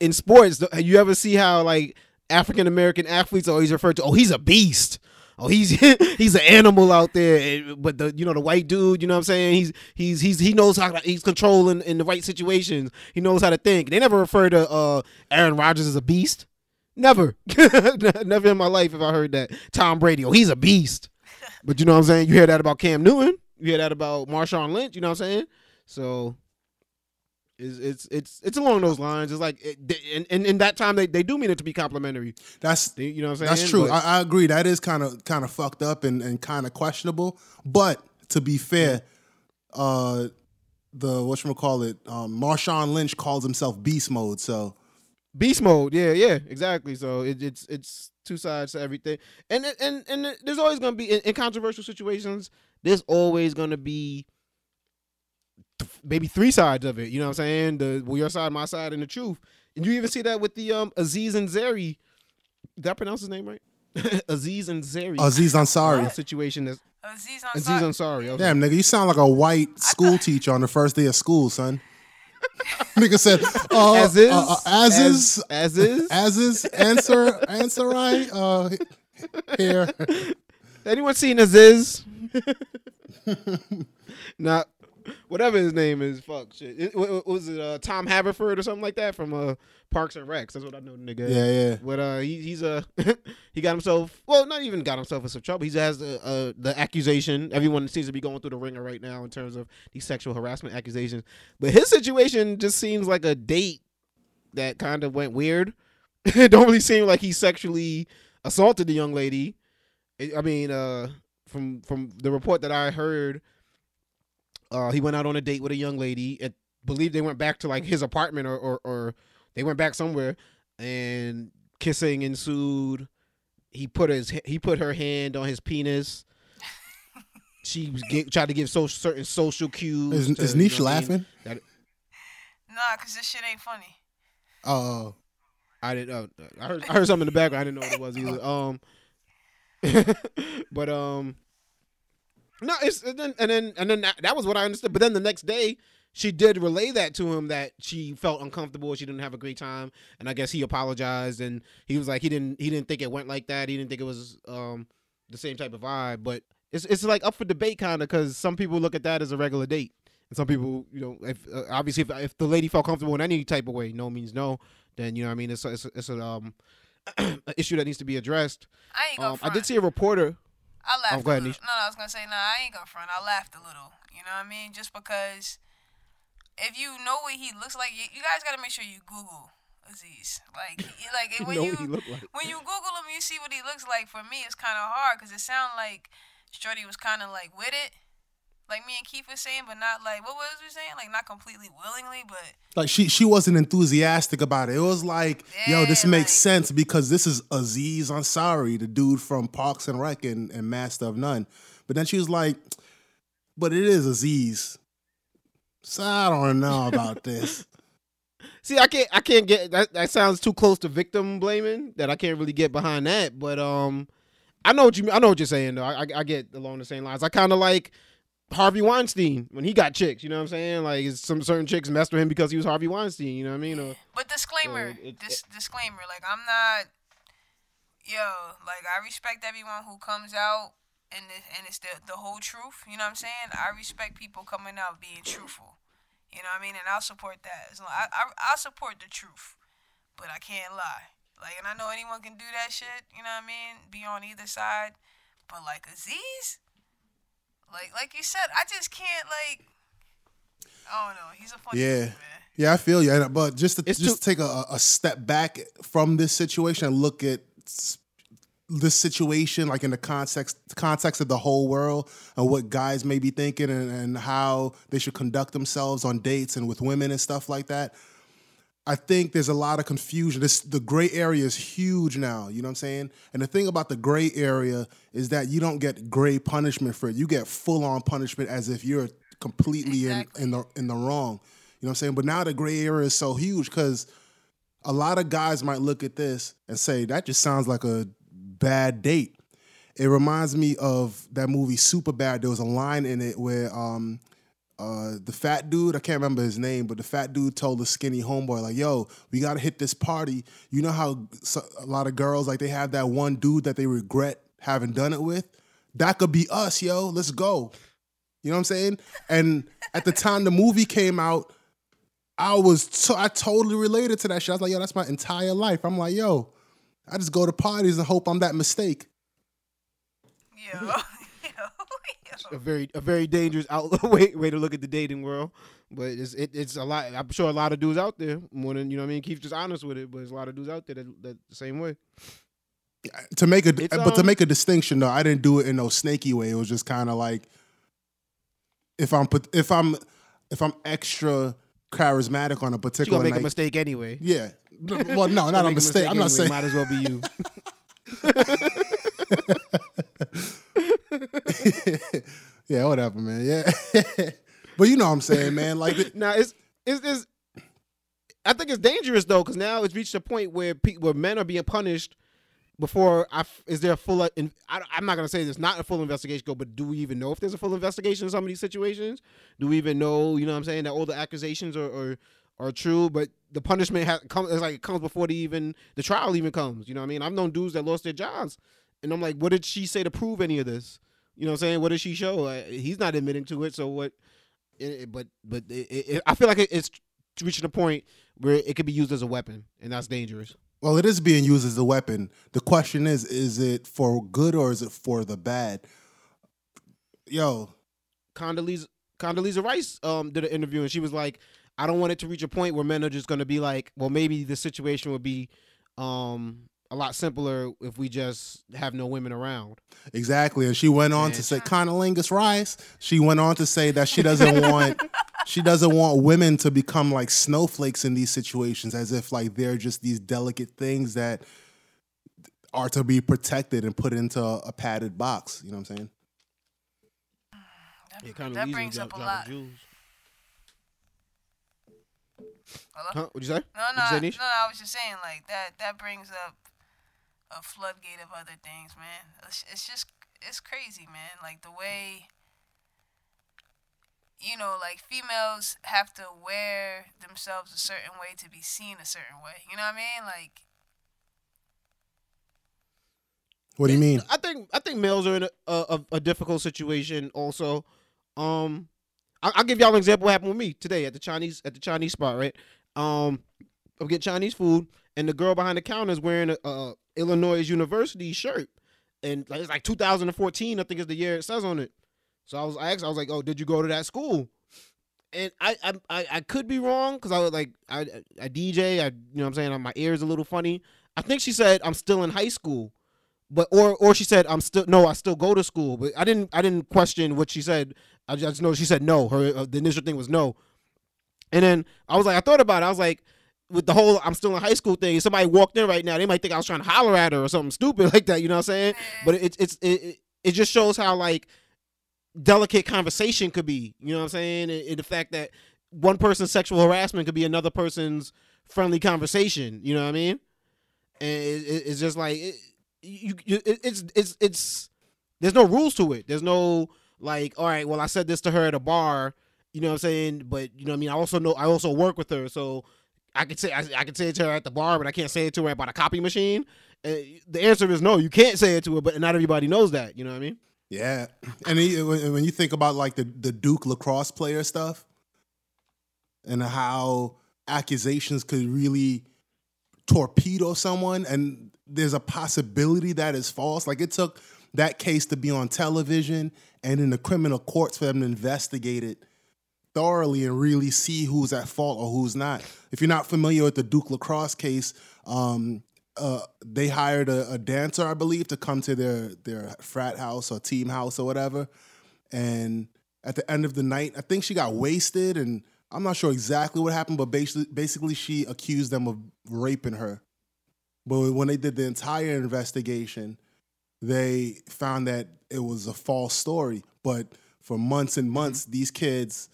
in sports, you ever see how like African American athletes always referred to? Oh, he's a beast. Oh, he's he's an animal out there. But the you know the white dude, you know what I'm saying? He's he's he's he knows how to, he's controlling in the right situations. He knows how to think. They never refer to uh Aaron Rodgers as a beast. Never, never in my life have I heard that. Tom Brady, oh, he's a beast. But you know what I'm saying? You hear that about Cam Newton. You hear that about Marshawn Lynch. You know what I'm saying? So it's it's it's it's along those lines. It's like it, they- and, and in that time they, they do mean it to be complimentary. That's They, you know what I'm saying? That's true. But- I, I agree. That is kind of kind of fucked up and, and kind of questionable. But to be fair, uh, the what you call it, um, Marshawn Lynch calls himself Beast Mode. So beast mode. Yeah, yeah, exactly. So it, it's it's two sides to everything, and and and there's always gonna be in, in controversial situations. There's always gonna be maybe three sides of it. You know what I'm saying? The well, your side, my side, and the truth. And you even see that with the um Aziz Ansari. Did I pronounce his name right? Aziz Ansari. Aziz Ansari. situation that's Aziz Aziz Ansari. Ansari. okay. Damn, nigga, you sound like a white school teacher on the first day of school, son. Nigga said, uh, As is, uh, uh, as is, as, as is. as is, answer, answer right, uh, here. Anyone seen Aziz? Not whatever his name is. Fuck shit. It, wa- wa- was it uh, Tom Haverford or something like that from uh, Parks and Recs? That's what I know the nigga. Yeah, yeah. But uh, he, he's a he got himself well, not even got himself in some trouble. He has the uh, the accusation. Everyone seems to be going through the ringer right now in terms of these sexual harassment accusations. But his situation just seems like a date that kind of went weird. it don't really seem like he sexually assaulted the young lady. I I mean, uh, from from the report that I heard, uh, he went out on a date with a young lady. and believe they went back to like his apartment or, or or they went back somewhere, and kissing ensued. He put his he put her hand on his penis. She was gi- tried to give so certain social cues. Is, to, is you Niche know what I mean? laughing? That- Nah, cause this shit ain't funny. Uh, I didn't. Uh, I heard. I heard something in the background. I didn't know what it was either. Um, but um, no, it's and then and then and then that, that was what I understood. But then the next day, she did relay that to him that she felt uncomfortable. She didn't have a great time, and I guess he apologized and he was like he didn't he didn't think it went like that. He didn't think it was um the same type of vibe. But it's it's like up for debate kind of because some people look at that as a regular date. And some people, you know, if uh, obviously if, if the lady felt comfortable in any type of way, no means no, then you know what I mean it's a, it's a, it's a um an issue that needs to be addressed. I ain't gonna Um, I did see a reporter. I laughed Oh, go ahead, a little. No, no, I was gonna say, nah, I ain't gonna front. I laughed a little. You know what I mean? Just because if you know what he looks like, you, you guys gotta make sure you Google Aziz. Like, like when know you what he look like. when you Google him, you see what he looks like. For me, it's kind of hard because it sounded like Shorty was kind of like with it, like me and Keith was saying, but not like what was we saying? Like not completely willingly, but Like she she wasn't enthusiastic about it. It was like, yo, this Yeah, makes sense because this is Aziz Ansari, the dude from Parks and Rec and, and Master of None. But then she was like, but it is Aziz. So I don't know about this. See, I can't, I can't get that. That sounds too close to victim blaming. That I can't really get behind that. But um, I know what you, I know what you're saying though. I, I, I get along the same lines. I kind of like Harvey Weinstein when he got chicks. You know what I'm saying? Like some certain chicks messed with him because he was Harvey Weinstein. You know what I mean? Or, but disclaimer, So it- dis- disclaimer, like I'm not, yo, like I respect everyone who comes out and the, and it's the the whole truth. You know what I'm saying? I respect people coming out being truthful. You know what I mean? And I'll support that. As long, I, I I'll support the truth, but I can't lie. Like, and I know anyone can do that shit. You know what I mean? Be on either side, but like Aziz, like like you said, I just can't like. I don't know. He's a funny Yeah. dude, man. Yeah, I feel you. And- uh, But just to, It's just take a, a step back from this situation and look at this situation like in the context context of the whole world and what guys may be thinking and, and how they should conduct themselves on dates and with women and stuff like that. I think there's a lot of confusion. This the gray area is huge now. You know what I'm saying? And the thing about the gray area is that you don't get gray punishment for it. You get full on punishment as if you're completely Exactly. in, in the in the wrong. You know what I'm saying? But now the gray area is so huge because a lot of guys might look at this and say that just sounds like a bad date. It reminds me of that movie Super Bad. There was a line in it where um, uh, the fat dude, I can't remember his name, but the fat dude told the skinny homeboy, like, yo, we gotta hit this party. You know how a lot of girls, like, they have that one dude that they regret having done it with? That could be us, yo. Let's go. You know what I'm saying? And at the time the movie came out, I was so I totally related to that shit. I was like, yo, that's my entire life. I'm like, yo, I just go to parties and hope I'm that mistake. Yo. a very a very dangerous out way way to look at the dating world. But it's it, it's a lot. I'm sure a lot of dudes out there more than you know. what I mean, Keith's just honest with it, but there's a lot of dudes out there that, that the same way. To make a It's, but to um, make a distinction though, I didn't do it in no snaky way. It was just kind of like if I'm put if I'm if I'm extra charismatic on a You particular gonna make night. a mistake anyway. Yeah. Well, no, not a Make mistake. I'm not saying. Might as well be you. yeah, whatever, man. Yeah. but you know what I'm saying, man. Like, now it's it's it's. I think it's dangerous though, because now it's reached a point where pe- where men are being punished before. I is there a full? Uh, in, I, I'm not gonna say there's not a full investigation go, but do we even know if there's a full investigation in some of these situations? Do we even know? You know what I'm saying that all the accusations are are, are true, but the punishment has comes it's like it comes before the even the trial even comes. You know what I mean? I've known dudes that lost their jobs, and I'm like, what did she say to prove any of this? You know what I'm saying? What does she show? Uh, he's not admitting to it, so what? It, it- but but it, it, I feel like it's reaching a point where it could be used as a weapon, and that's dangerous. well, it is being used as a weapon. The question is, is it for good or is it for the bad? Yo, Condoleezza Condoleezza Rice um did an interview, and she was like, "I don't want it to reach a point where men are just going to be like, well, maybe the situation would be um a lot simpler if we just have no women around." exactly. And she went on to say, Conolingus Rice. She went on to say that she doesn't want, she doesn't want women to become like snowflakes in these situations, as if like they're just these delicate things that are to be protected and put into a padded box. You know what I'm saying? Yeah, that brings up a lot. jewels. Hello? Huh? What'd you say? No, no, you say, no, no. I was just saying, like that. That brings up a floodgate of other things, man. It's, it's just, it's crazy, man. Like the way, you know, like females have to wear themselves a certain way to be seen a certain way. You know what I mean? Like, What do you mean? I think I think males are in a, a, a difficult situation. Also, um, I, I'll give y'all an example. What happened with me today at the Chinese at the Chinese spot, right? Um, I'm getting Chinese food, and the girl behind the counter is wearing a, a Illinois University shirt, and it's like 2014, I think is the year it says on it. So I was I asked, I was like, "Oh, did you go to that school?" and I I I, I could be wrong because I was like I I DJ. I you know what I'm saying my ears a little funny. I think she said I'm still in high school, but or or she said I'm still no I still go to school. But I didn't I didn't question what she said. I just know she said no. Her uh, the initial thing was no, and then I was like I thought about it. I was like with the whole I'm still in high school thing. Somebody walked in right now, they might think I was trying to holler at her or something stupid like that. You know what I'm saying? But it, it's it, it just shows how like delicate conversation could be. You know what I'm saying? And, and the fact that one person's sexual harassment could be another person's friendly conversation. You know what I mean? And it, it, it's just like it, you, you it, it's it's it's there's no rules to it. There's no like, all right, well, I said this to her at a bar. You know what I'm saying? But you know what I mean? I also know I also work with her, so I could say I, I could say it to her at the bar, but I can't say it to her about a copy machine. Uh, the answer is no. You can't say it to her, but not everybody knows that. You know what I mean? Yeah, and he, when you think about like the the Duke lacrosse player stuff, and how accusations could really torpedo someone, and there's a possibility that is false. Like it took that case to be on television and in the criminal courts for them to investigate it thoroughly and really see who's at fault or who's not. If you're not familiar with the Duke lacrosse case, um, uh, they hired a, a, dancer, I believe, to come to their their frat house or team house or whatever. And at the end of the night, I think she got wasted, and I'm not sure exactly what happened, but basically, basically she accused them of raping her. But when they did the entire investigation, they found that it was a false story. But for months and months, these kids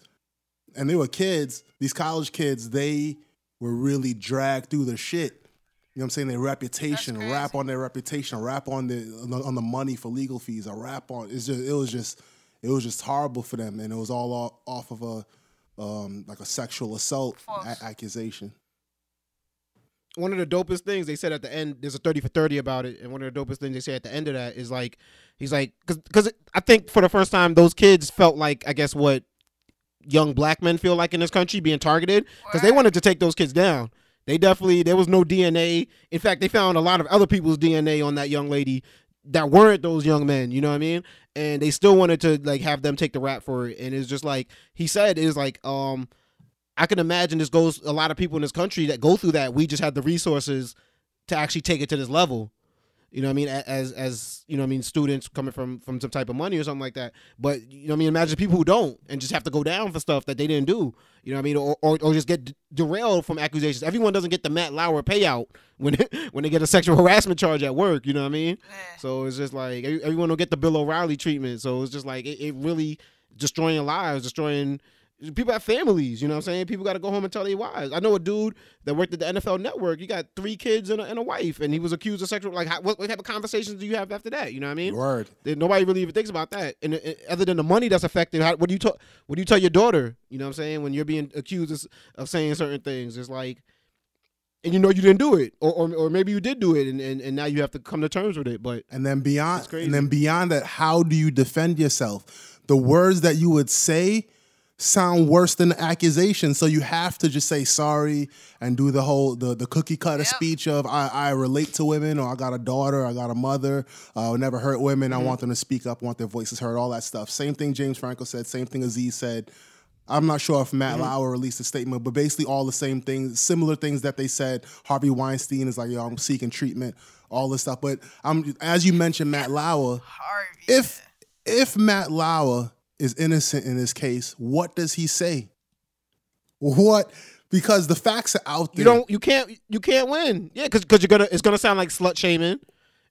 and they were kids, these college kids, they were really dragged through the shit. You know what I'm saying? Their reputation, rap on their reputation, rap on the on the money for legal fees, a rap on it's just it was just it was just horrible for them, and it was all off of a um, like a sexual assault a- accusation. One of the dopest things they said at the end, there's a 30 for 30 about it, and one of the dopest things they say at the end of that is like, he's like, because I think for the first time, those kids felt like, I guess, what young black men feel like in this country being targeted because they wanted to take those kids down. They definitely there was no DNA. In fact, they found a lot of other people's DNA on that young lady that weren't those young men. You know what I mean? And they still wanted to like have them take the rap for it. And it's just like he said, is like um, I can imagine this goes a lot of people in this country that go through that. We just had the resources to actually take it to this level. You know what I mean? As as you know, I mean, students coming from from some type of money or something like that. But you know, I mean, imagine people who don't and just have to go down for stuff that they didn't do. You know what I mean? Or or, or just get derailed from accusations. Everyone doesn't get the Matt Lauer payout when when they get a sexual harassment charge at work. You know what I mean? So it's just like everyone will get the Bill O'Reilly treatment. So it's just like it, it really destroying lives, destroying people have families, you know what I'm saying? People got to go home and tell their wives. I know a dude that worked at the NFL Network. He got three kids and a, and a wife, and he was accused of sexual. Like, how, what, what, type of conversations do you have after that? You know what I mean? Word. Nobody really even thinks about that. And, and other than the money that's affected, how, what do you talk? What do you tell your daughter? You know what I'm saying? When you're being accused of, of saying certain things, it's like, and you know you didn't do it, or or, or maybe you did do it, and, and, and now you have to come to terms with it. But and then beyond, and then beyond that, how do you defend yourself? The words that you would say sound worse than the accusation. So you have to just say sorry and do the whole the, the cookie cutter yep. speech of I, I relate to women or I got a daughter, I got a mother, uh, never hurt women. Mm-hmm. I want them to speak up, want their voices heard, all that stuff. Same thing James Franco said, same thing Aziz said. I'm not sure if Matt mm-hmm. Lauer released a statement, but basically all the same things, similar things that they said. Harvey Weinstein is like, yo, I'm seeking treatment, all this stuff. But I'm as you mentioned, Matt Lauer. Harvey. If if Matt Lauer is innocent in this case, what does he say? What? Because the facts are out there. You don't. You can't. You can't win. Yeah, because because you're gonna. It's gonna sound like slut shaming.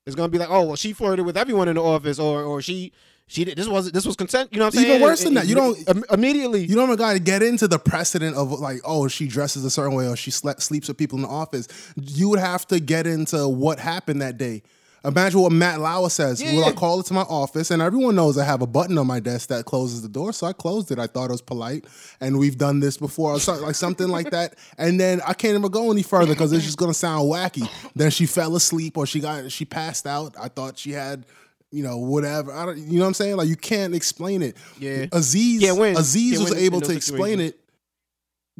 It's gonna be like, oh well, she flirted with everyone in the office, or or she she did this was this was consent. You know what I'm saying? Even worse than that, you don't immediately. You don't got to get into the precedent of like, oh, she dresses a certain way or she slept, sleeps with people in the office. You would have to get into what happened that day. Imagine what Matt Lauer says. Yeah. Will I call it to my office? And everyone knows I have a button on my desk that closes the door, so I closed it. I thought it was polite, and we've done this before, like something like that. And then I can't even go any further because it's just gonna sound wacky. Then she fell asleep or she got she passed out. I thought she had you know, whatever. I don't, you know what I'm saying? Like you can't explain it. Yeah. Aziz, yeah, when, Aziz was able to explain it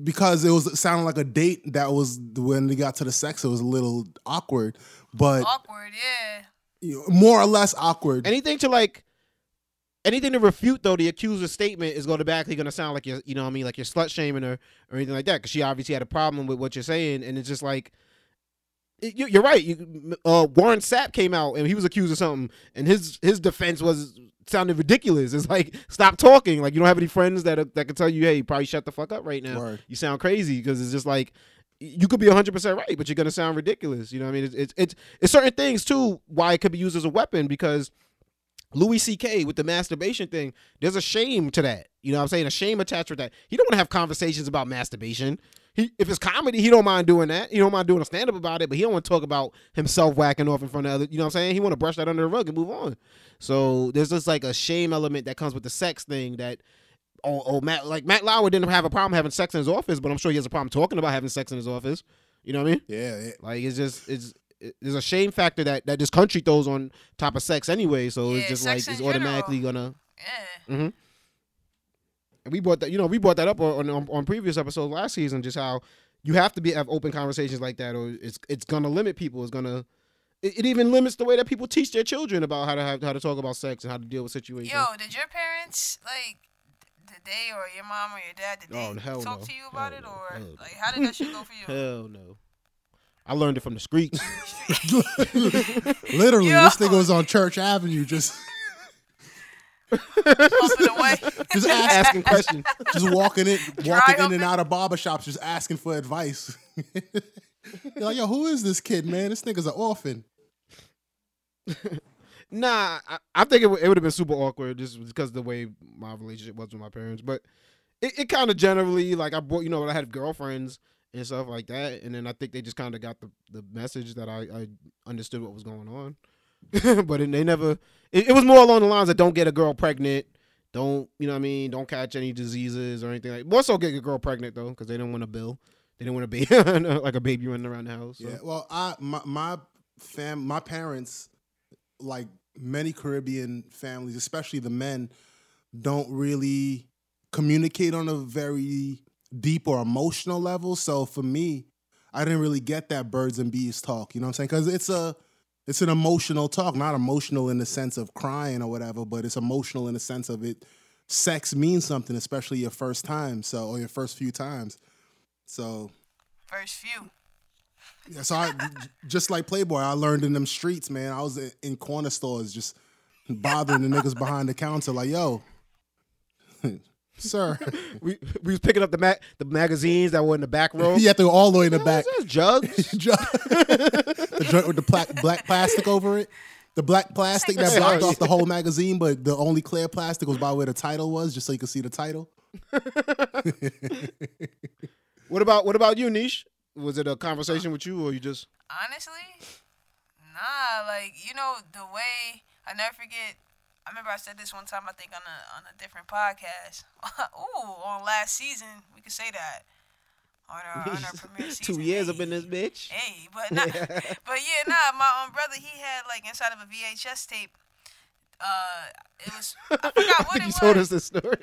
because it was sounding like a date that was when they got to the sex. It was a little awkward, but awkward, yeah. You know, more or less awkward. Anything to like anything to refute though the accuser's statement is going to back. going to sound like you're, you know, what I mean, like you're slut shaming her or anything like that. Because she obviously had a problem with what you're saying, and it's just like. it- you- You're right. You, uh, Warren Sapp came out and he was accused of something, and his his defense was sounded ridiculous. It's like stop talking. Like you don't have any friends that that can tell you, hey, probably shut the fuck up right now. Word. You sound crazy because it's just like you could be 100 percent right, but you're gonna sound ridiculous. You know what I mean? It's, it's it's it's certain things too why it could be used as a weapon because Louis C.K. with the masturbation thing, there's a shame to that. You know what I'm saying? A shame attached with that. He don't want to have conversations about masturbation. He, if it's comedy, he don't mind doing that. He don't mind doing a stand up about it, but he don't want to talk about himself whacking off in front of other. You know what I'm saying? He want to brush that under the rug and move on. So there's just like a shame element that comes with the sex thing that. Oh, oh, Matt, like Matt Lauer didn't have a problem having sex in his office, but I'm sure he has a problem talking about having sex in his office. You know what I mean? Yeah, it- Like it's just it's it, there's a shame factor that that this country throws on top of sex anyway. So it's just like it's automatically general. gonna. Yeah. And we brought that, you know, we brought that up on, on on previous episodes last season, just how you have to be have open conversations like that, or it's it's gonna limit people. It's gonna it, it even limits the way that people teach their children about how to have how to talk about sex and how to deal with situations. Yo, did your parents like? They or your mom or your dad did they Oh, talk no. to you about Hell it or no. like how did that shit go for you? Hell no. I learned it from the streets. literally, Yo. this nigga was on Church Avenue, just just asking questions. just walking in, Dry walking in and out of barbershops, just asking for advice. You're like, yo, who is this kid, man? This nigga's an orphan. Nah, I, I think it, w- it would have been super awkward just because of the way my relationship was with my parents. But it, it kind of generally like I brought you know I had girlfriends and stuff like that, and then I think they just kind of got the the message that I, I understood what was going on. but it, they never. It, it was more along the lines of don't get a girl pregnant. Don't you know what I mean? Don't catch any diseases or anything like. More so get a girl pregnant though, because they didn't want a bill. They didn't want a baby like a baby running around the house. So. Yeah. Well, I my my fam my parents, like many Caribbean families, especially the men, don't really communicate on a very deep or emotional level. So for me, I didn't really get that birds and bees talk. You know what I'm saying? Because it's a it's an emotional talk, not emotional in the sense of crying or whatever, but it's emotional in the sense of it. Sex means something, especially your first time, so or your first few times. So First few. Yeah, so I just like Playboy, I learned in them streets, man. I was in, in corner stores just bothering the niggas behind the counter, like, yo, sir. We we was picking up the ma- the magazines that were in the back row. You have to go all the way in the What back. was this, jugs. Ju- the joint with the black, black plastic over it. The black plastic that blocked off the whole magazine, but the only clear plastic was by where the title was, just so you could see the title. What about what about you, Niche? Was it a conversation with you, or you just? Honestly, nah. Like you know the way I never forget. I remember I said this one time. I think on a on a different podcast. Ooh, on last season we could say that on our on our premiere season. Two years Hey. up in this bitch. Hey, but not, but yeah, nah. My um, brother, he had like inside of a VHS tape. Uh, it was I forgot what it you was. told us this story.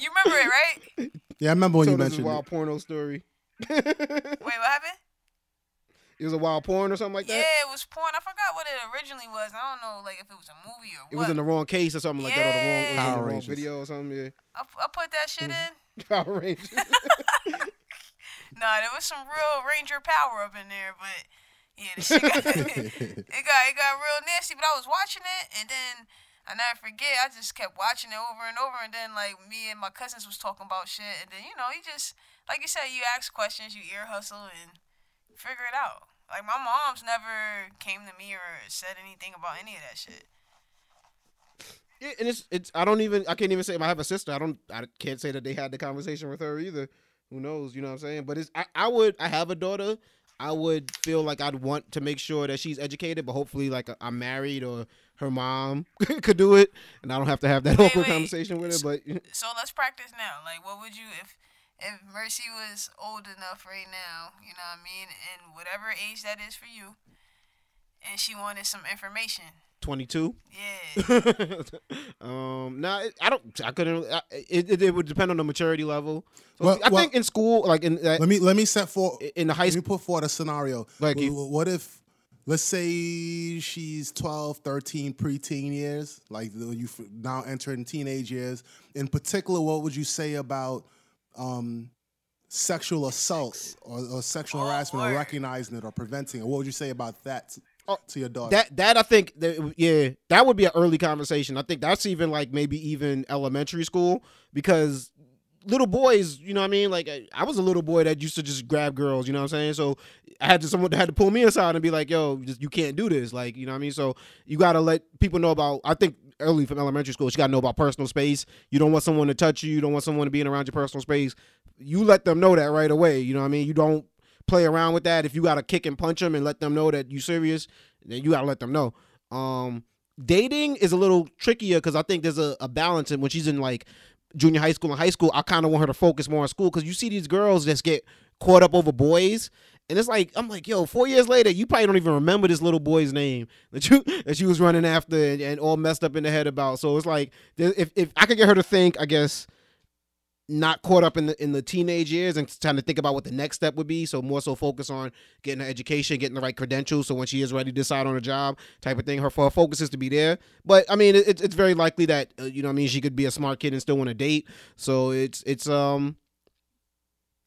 You remember it, right? Yeah, I remember when you told us this mentioned wild it. porno story. Wait, what happened? It was a wild porn or something like that. Yeah, it was porn. I forgot what it originally was. I don't know, like if it was a movie or It what. was in the wrong case or something like that, or the wrong, it was in Power the wrong video or something. Yeah. I, I put that shit in. Power Rangers. Nah, there was some real Ranger power up in there, but yeah, the shit got, it got it got real nasty. But I was watching it, and then I never forget. I just kept watching it over and over, and then like me and my cousins was talking about shit, and then you know he just like you said, you ask questions, you ear hustle, and figure it out. Like my mom's never came to me or said anything about any of that shit. Yeah, and it's it's I don't even I can't even say I have a sister. I don't I can't say that they had the conversation with her either. Who knows? You know what I'm saying? But it's I, I would I have a daughter. I would feel like I'd want to make sure that she's educated, but hopefully like I'm married or her mom could do it, and I don't have to have that Wait, awkward wait. conversation with her. But So let's practice now. Like, what would you if if Mercy was old enough right now? You know what I mean, and whatever age that is for you, and she wanted some information. 22. Yeah. um, nah, I don't. I couldn't. I, it, it it would depend on the maturity level. So Well- I well- think in school, like in uh, Let me let me set for in the high let me school. put forward a scenario. Like Wh- you- what if let's say she's 12, 13, preteen years, like you now entering teenage years. In particular, what would you say about um, sexual assault or, or sexual Oh, harassment or recognizing it or preventing it? What would you say about that to, Oh, to your daughter? That that I think that, yeah, that would be an early conversation. I think that's even like maybe even elementary school because little boys, you know what I mean? Like I, I was a little boy that used to just grab girls, you know what I'm saying? So I had to someone had to pull me aside and be like, "Yo, just, you can't do this." Like, you know what I mean? So you got to let people know about I think early from elementary school, you got to know about personal space. You don't want someone to touch you, you don't want someone to be around your personal space. You let them know that right away, you know what I mean? You don't play around with that. If you got to kick and punch them and let them know that you serious, then you got to let them know. Um, dating is a little trickier because I think there's a, a balance. And when she's in like junior high school and high school, I kind of want her to focus more on school because you see these girls just get caught up over boys. And it's like I'm like, yo, four years later, you probably don't even remember this little boy's name that you that she was running after and, and all messed up in the head about. So it's like, if if I could get her to think, I guess, not caught up in the in the teenage years and trying to think about what the next step would be. So more so focus on getting her education, getting the right credentials. So when she is ready to decide on a job type of thing, her, her focus is to be there. But I mean, it, it's very likely that uh, you know, what I mean, she could be a smart kid and still want to date. So it's it's um.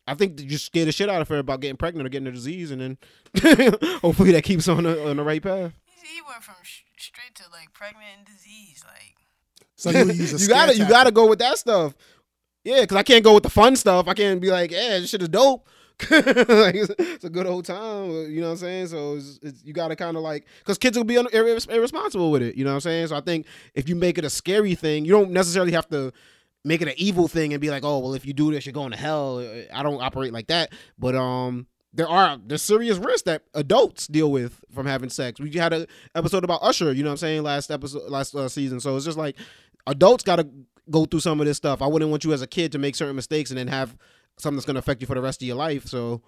I think that you scare the shit out of her about getting pregnant or getting a disease, and then hopefully that keeps on the, on the right path. He he went from sh- straight to like pregnant and disease. Like, so you use a you gotta you gotta go with that stuff. Yeah, because I can't go with the fun stuff. I can't be like, yeah, this shit is dope. like, it's, it's a good old time. Uh, you know what I'm saying? So it's, it's, you gotta kind of like, because kids will be un- irre- irresponsible with it. You know what I'm saying? So I think if you make it a scary thing, you don't necessarily have to make it an evil thing and be like, oh, well, if you do this, you're going to hell. I don't operate like that. But um, there are there's serious risks that adults deal with from having sex. We had a episode about Usher. You know what I'm saying? Last episode, last uh, season. So it's just like adults got to go through some of this stuff. I wouldn't want you as a kid to make certain mistakes and then have something that's going to affect you for the rest of your life. So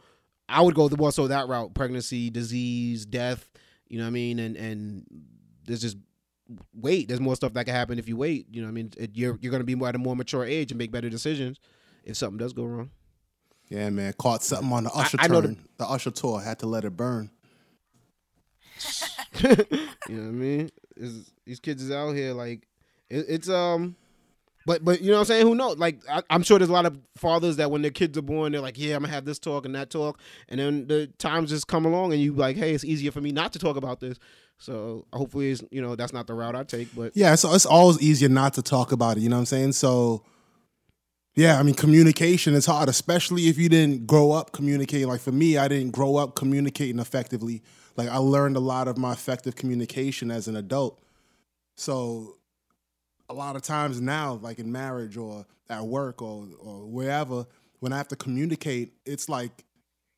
I would go the more so that route: pregnancy, disease, death. You know what I mean? And and there's just wait. There's more stuff that can happen if you wait. You know what I mean? It, you're you're to be more at a more mature age and make better decisions if something does go wrong. Yeah, man, caught something on the Usher I know turn. The Usher tour had to let it burn. you know what I mean? It's, these kids is out here like it, it's um, but but you know what I'm saying? Who knows? Like I, I'm sure there's a lot of fathers that when their kids are born, they're like, yeah, I'm gonna have this talk and that talk, and then the times just come along and you like, hey, it's easier for me not to talk about this. So hopefully, it's, you know, that's not the route I take. But Yeah, so it's always easier not to talk about it. You know what I'm saying? So, yeah, I mean, communication is hard, especially if you didn't grow up communicating. Like for me, I didn't grow up communicating effectively. Like I learned a lot of my effective communication as an adult. So, a lot of times now, like in marriage or at work or or wherever, when I have to communicate, it's like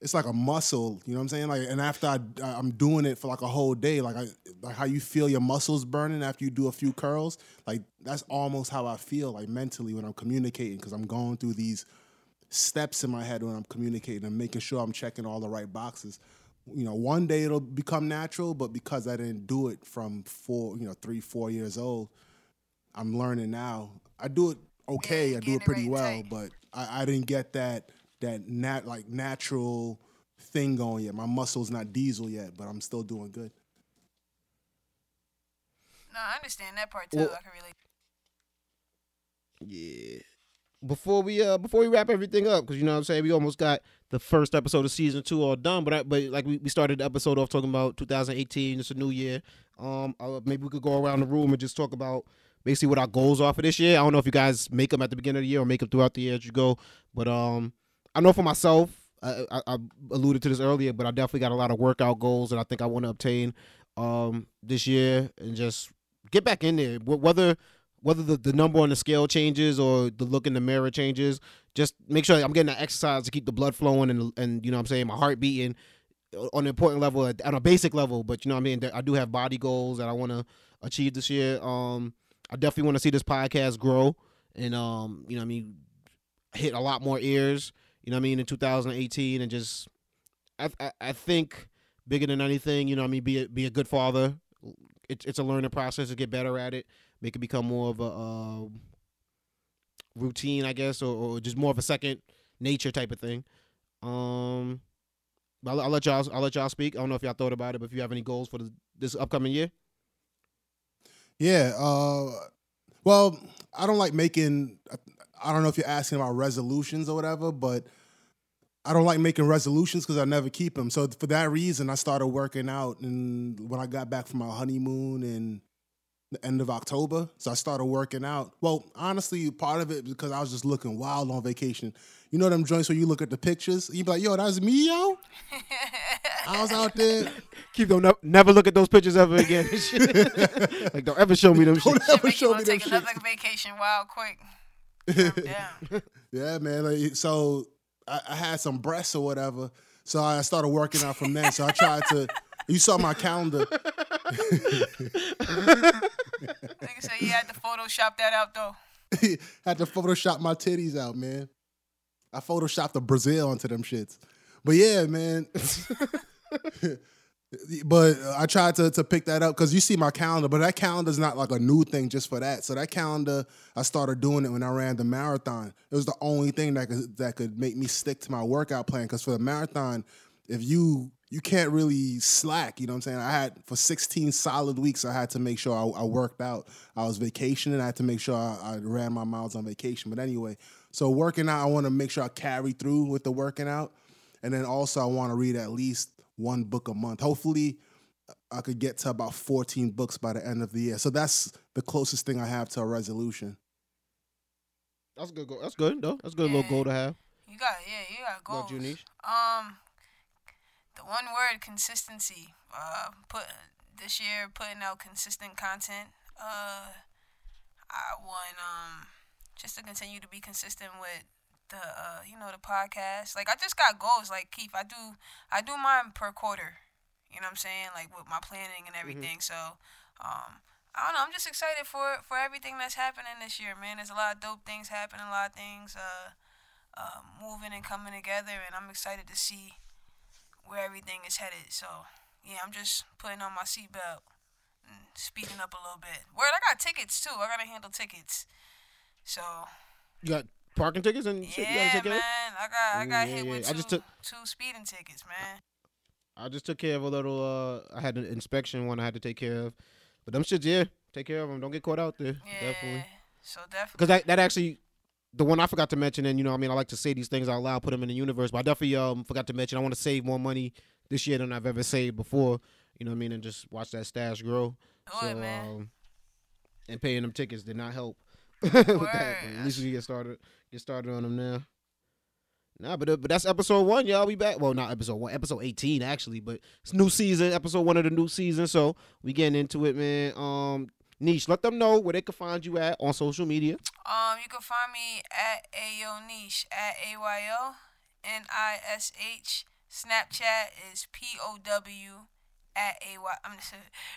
it's like a muscle, you know what I'm saying? Like, and after I, I'm doing it for like a whole day, like I, like how you feel your muscles burning after you do a few curls, like that's almost how I feel, like mentally when I'm communicating, because I'm going through these steps in my head when I'm communicating and making sure I'm checking all the right boxes. You know, one day it'll become natural, but because I didn't do it from four, you know, three, four years old, I'm learning now. I do it okay, Yeah, I do it pretty right well, tight. but I, I didn't get that that nat like natural thing going yet. My muscle's not diesel yet, but I'm still doing good. no, I understand that part too. Well- I can relate. Yeah. Before we uh before we wrap everything up, because you know what I'm saying, we almost got the first episode of season two all done. But I, but like we, we started the episode off talking about 2018. It's a new year. Um, uh, maybe we could go around the room and just talk about basically what our goals are for this year. I don't know if you guys make them at the beginning of the year or make them throughout the year as you go. But um, I know for myself, I, I, I alluded to this earlier, but I definitely got a lot of workout goals that I think I want to obtain um this year and just get back in there. Whether whether the, the number on the scale changes or the look in the mirror changes, just make sure I'm getting the exercise to keep the blood flowing and and you know what I'm saying my heart beating on an important level on a basic level. But you know what I mean. I do have body goals that I want to achieve this year. Um, I definitely want to see this podcast grow and um, you know I mean, hit a lot more ears. You know what I mean in 2018 and just I I, I think bigger than anything. You know I mean. Be a, be a good father. It's it's a learning process to get better at it make it become more of a um, routine, I guess, or, or just more of a second nature type of thing. Um, I'll, I'll let y'all. I'll let y'all speak. I don't know if y'all thought about it, but if you have any goals for the, this upcoming year, Yeah. Uh, well, I don't like making. I don't know if you're asking about resolutions or whatever, but I don't like making resolutions because I never keep them. So for that reason, I started working out, and when I got back from my honeymoon in the end of October, so I started working out. Well, honestly, part of it because I was just looking wild on vacation. You know them joints where you look at the pictures, you be like, "Yo, that's me, yo." I was out there. keep don't never, never look at those pictures ever again. like don't ever show me them. Don't shit. ever show me want to them take shit. another vacation wild quick. Yeah, man. Like, so I, I had some breasts or whatever. So I started working out from there. So I tried to. You saw my calendar. Nigga said you had to Photoshop that out though. had to Photoshop my titties out, man. I photoshopped the Brazil onto them shits. But yeah, man. but I tried to to pick that up because you see my calendar, but that calendar's not like a new thing just for that. So that calendar, I started doing it when I ran the marathon. It was the only thing that could that could make me stick to my workout plan. Because for the marathon, if you you can't really slack, you know what I'm saying? I had for 16 solid weeks, I had to make sure I, I worked out. I was vacationing. I had to make sure I, I ran my miles on vacation. But anyway, so working out, I want to make sure I carry through with the working out. And then also, I want to read at least one book a month. Hopefully, I could get to about 14 books by the end of the year. So that's the closest thing I have to a resolution. That's a good goal. That's good though. That's a good little goal to have. You got yeah, you got About goals. you, Niche? Um, the one word consistency. Uh, put this year putting out consistent content. Uh, I want um just to continue to be consistent with the uh you know the podcast. Like I just got goals. Like Keith, I do I do mine per quarter. You know what I'm saying? Like with my planning and everything. So um. I don't know. I'm just excited for for everything that's happening this year, man. There's a lot of dope things happening, a lot of things uh, uh, moving and coming together, and I'm excited to see where everything is headed. So, yeah, I'm just putting on my seatbelt and speeding up a little bit. Word, I got tickets too. I gotta handle tickets. So, You got parking tickets and shit. you gotta yeah, take care of? man, I got I got Yeah, hit yeah. with I two, just took- two speeding tickets, man. I just took care of a little. uh I had an inspection one I had to take care of, but them shits, yeah, take care of them. Don't get caught out there. Yeah, Definitely. so definitely. Because that, that actually, the one I forgot to mention, and you know, I mean, I like to say these things out loud, put them in the universe, but I definitely um forgot to mention I want to save more money this year than I've ever saved before. You know what I mean, and just watch that stash grow. Do it, man. um, and paying them tickets did not help with that. At least we get started get started on them now. Nah, but uh, but that's episode one, y'all. We back. Well, not episode one, episode eighteen actually, but it's new season, episode one of the new season. So we getting into it, man. Um, Niche, let them know where they can find you at on social media. Um, you can find me at Ayo Niche at A Y O N I S H. Snapchat is P O W at A Y I'm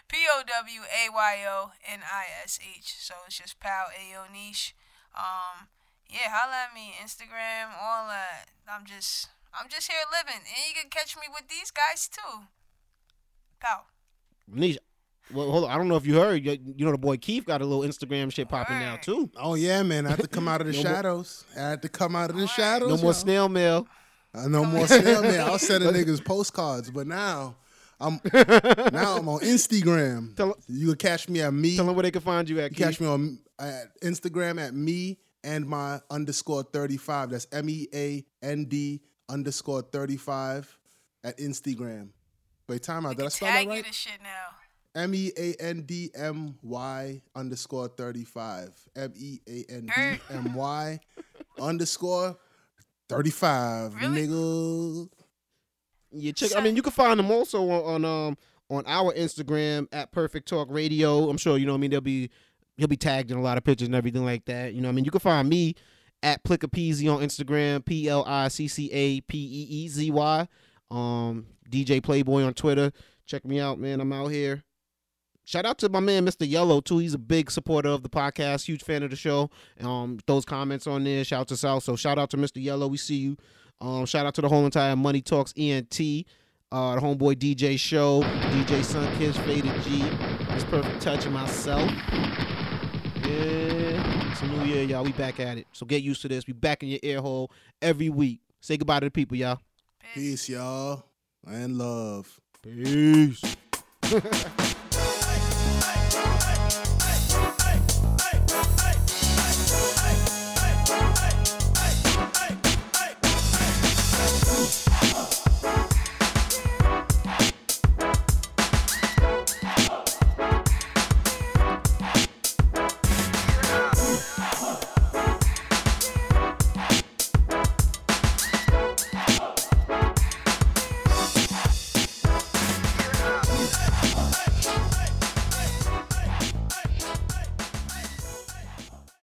P O W A Y O N I S H. So it's just pal Ayo Niche. Um, yeah, holla at me Instagram, all that. I'm just I'm just here living, and you can catch me with these guys too. Pal. Niche, well, hold on. I don't know if you heard. You, you know the boy Keith got a little Instagram shit popping now too. Oh yeah, man! I had to come out of the No more- shadows. I had to come out of the shadows. No more y'all. snail mail. Uh, no more snail mail. I was sending niggas postcards, but now I'm now I'm on Instagram. Tell- you can catch me at me. Tell them where they can find you at. You catch me on at Instagram at me and my underscore thirty five. That's M E A N D underscore thirty five at Instagram. Wait, time out. Did I can spell that tag you right? this shit now. M E A N D M Y underscore thirty five. M E A N D M Y underscore thirty five. Really? Nigga. Yeah, check. I mean, you can find them also on, on um on our Instagram at Perfect Talk Radio. I'm sure you know. what I mean, they'll be he'll be tagged in a lot of pictures and everything like that. You know, I mean, you can find me at Pliccapeezy on Instagram. P L I C C A P E E Z Y. Um, DJ Playboy on Twitter. Check me out, man. I'm out here. Shout out to my man, Mr. Yellow, too. He's a big supporter of the podcast, huge fan of the show. Um, those comments on there, shout out to South. So shout out to Mr. Yellow. We see you. Um, shout out to the whole entire Money Talks ENT, uh, the homeboy DJ show, DJ Sunkiss, Faded G, It's Perfect Touch, and myself. Yeah, it's a new year, y'all. We back at it. So get used to this. We back in your ear hole every week. Say goodbye to the people, y'all. Peace, y'all. and love. Peace.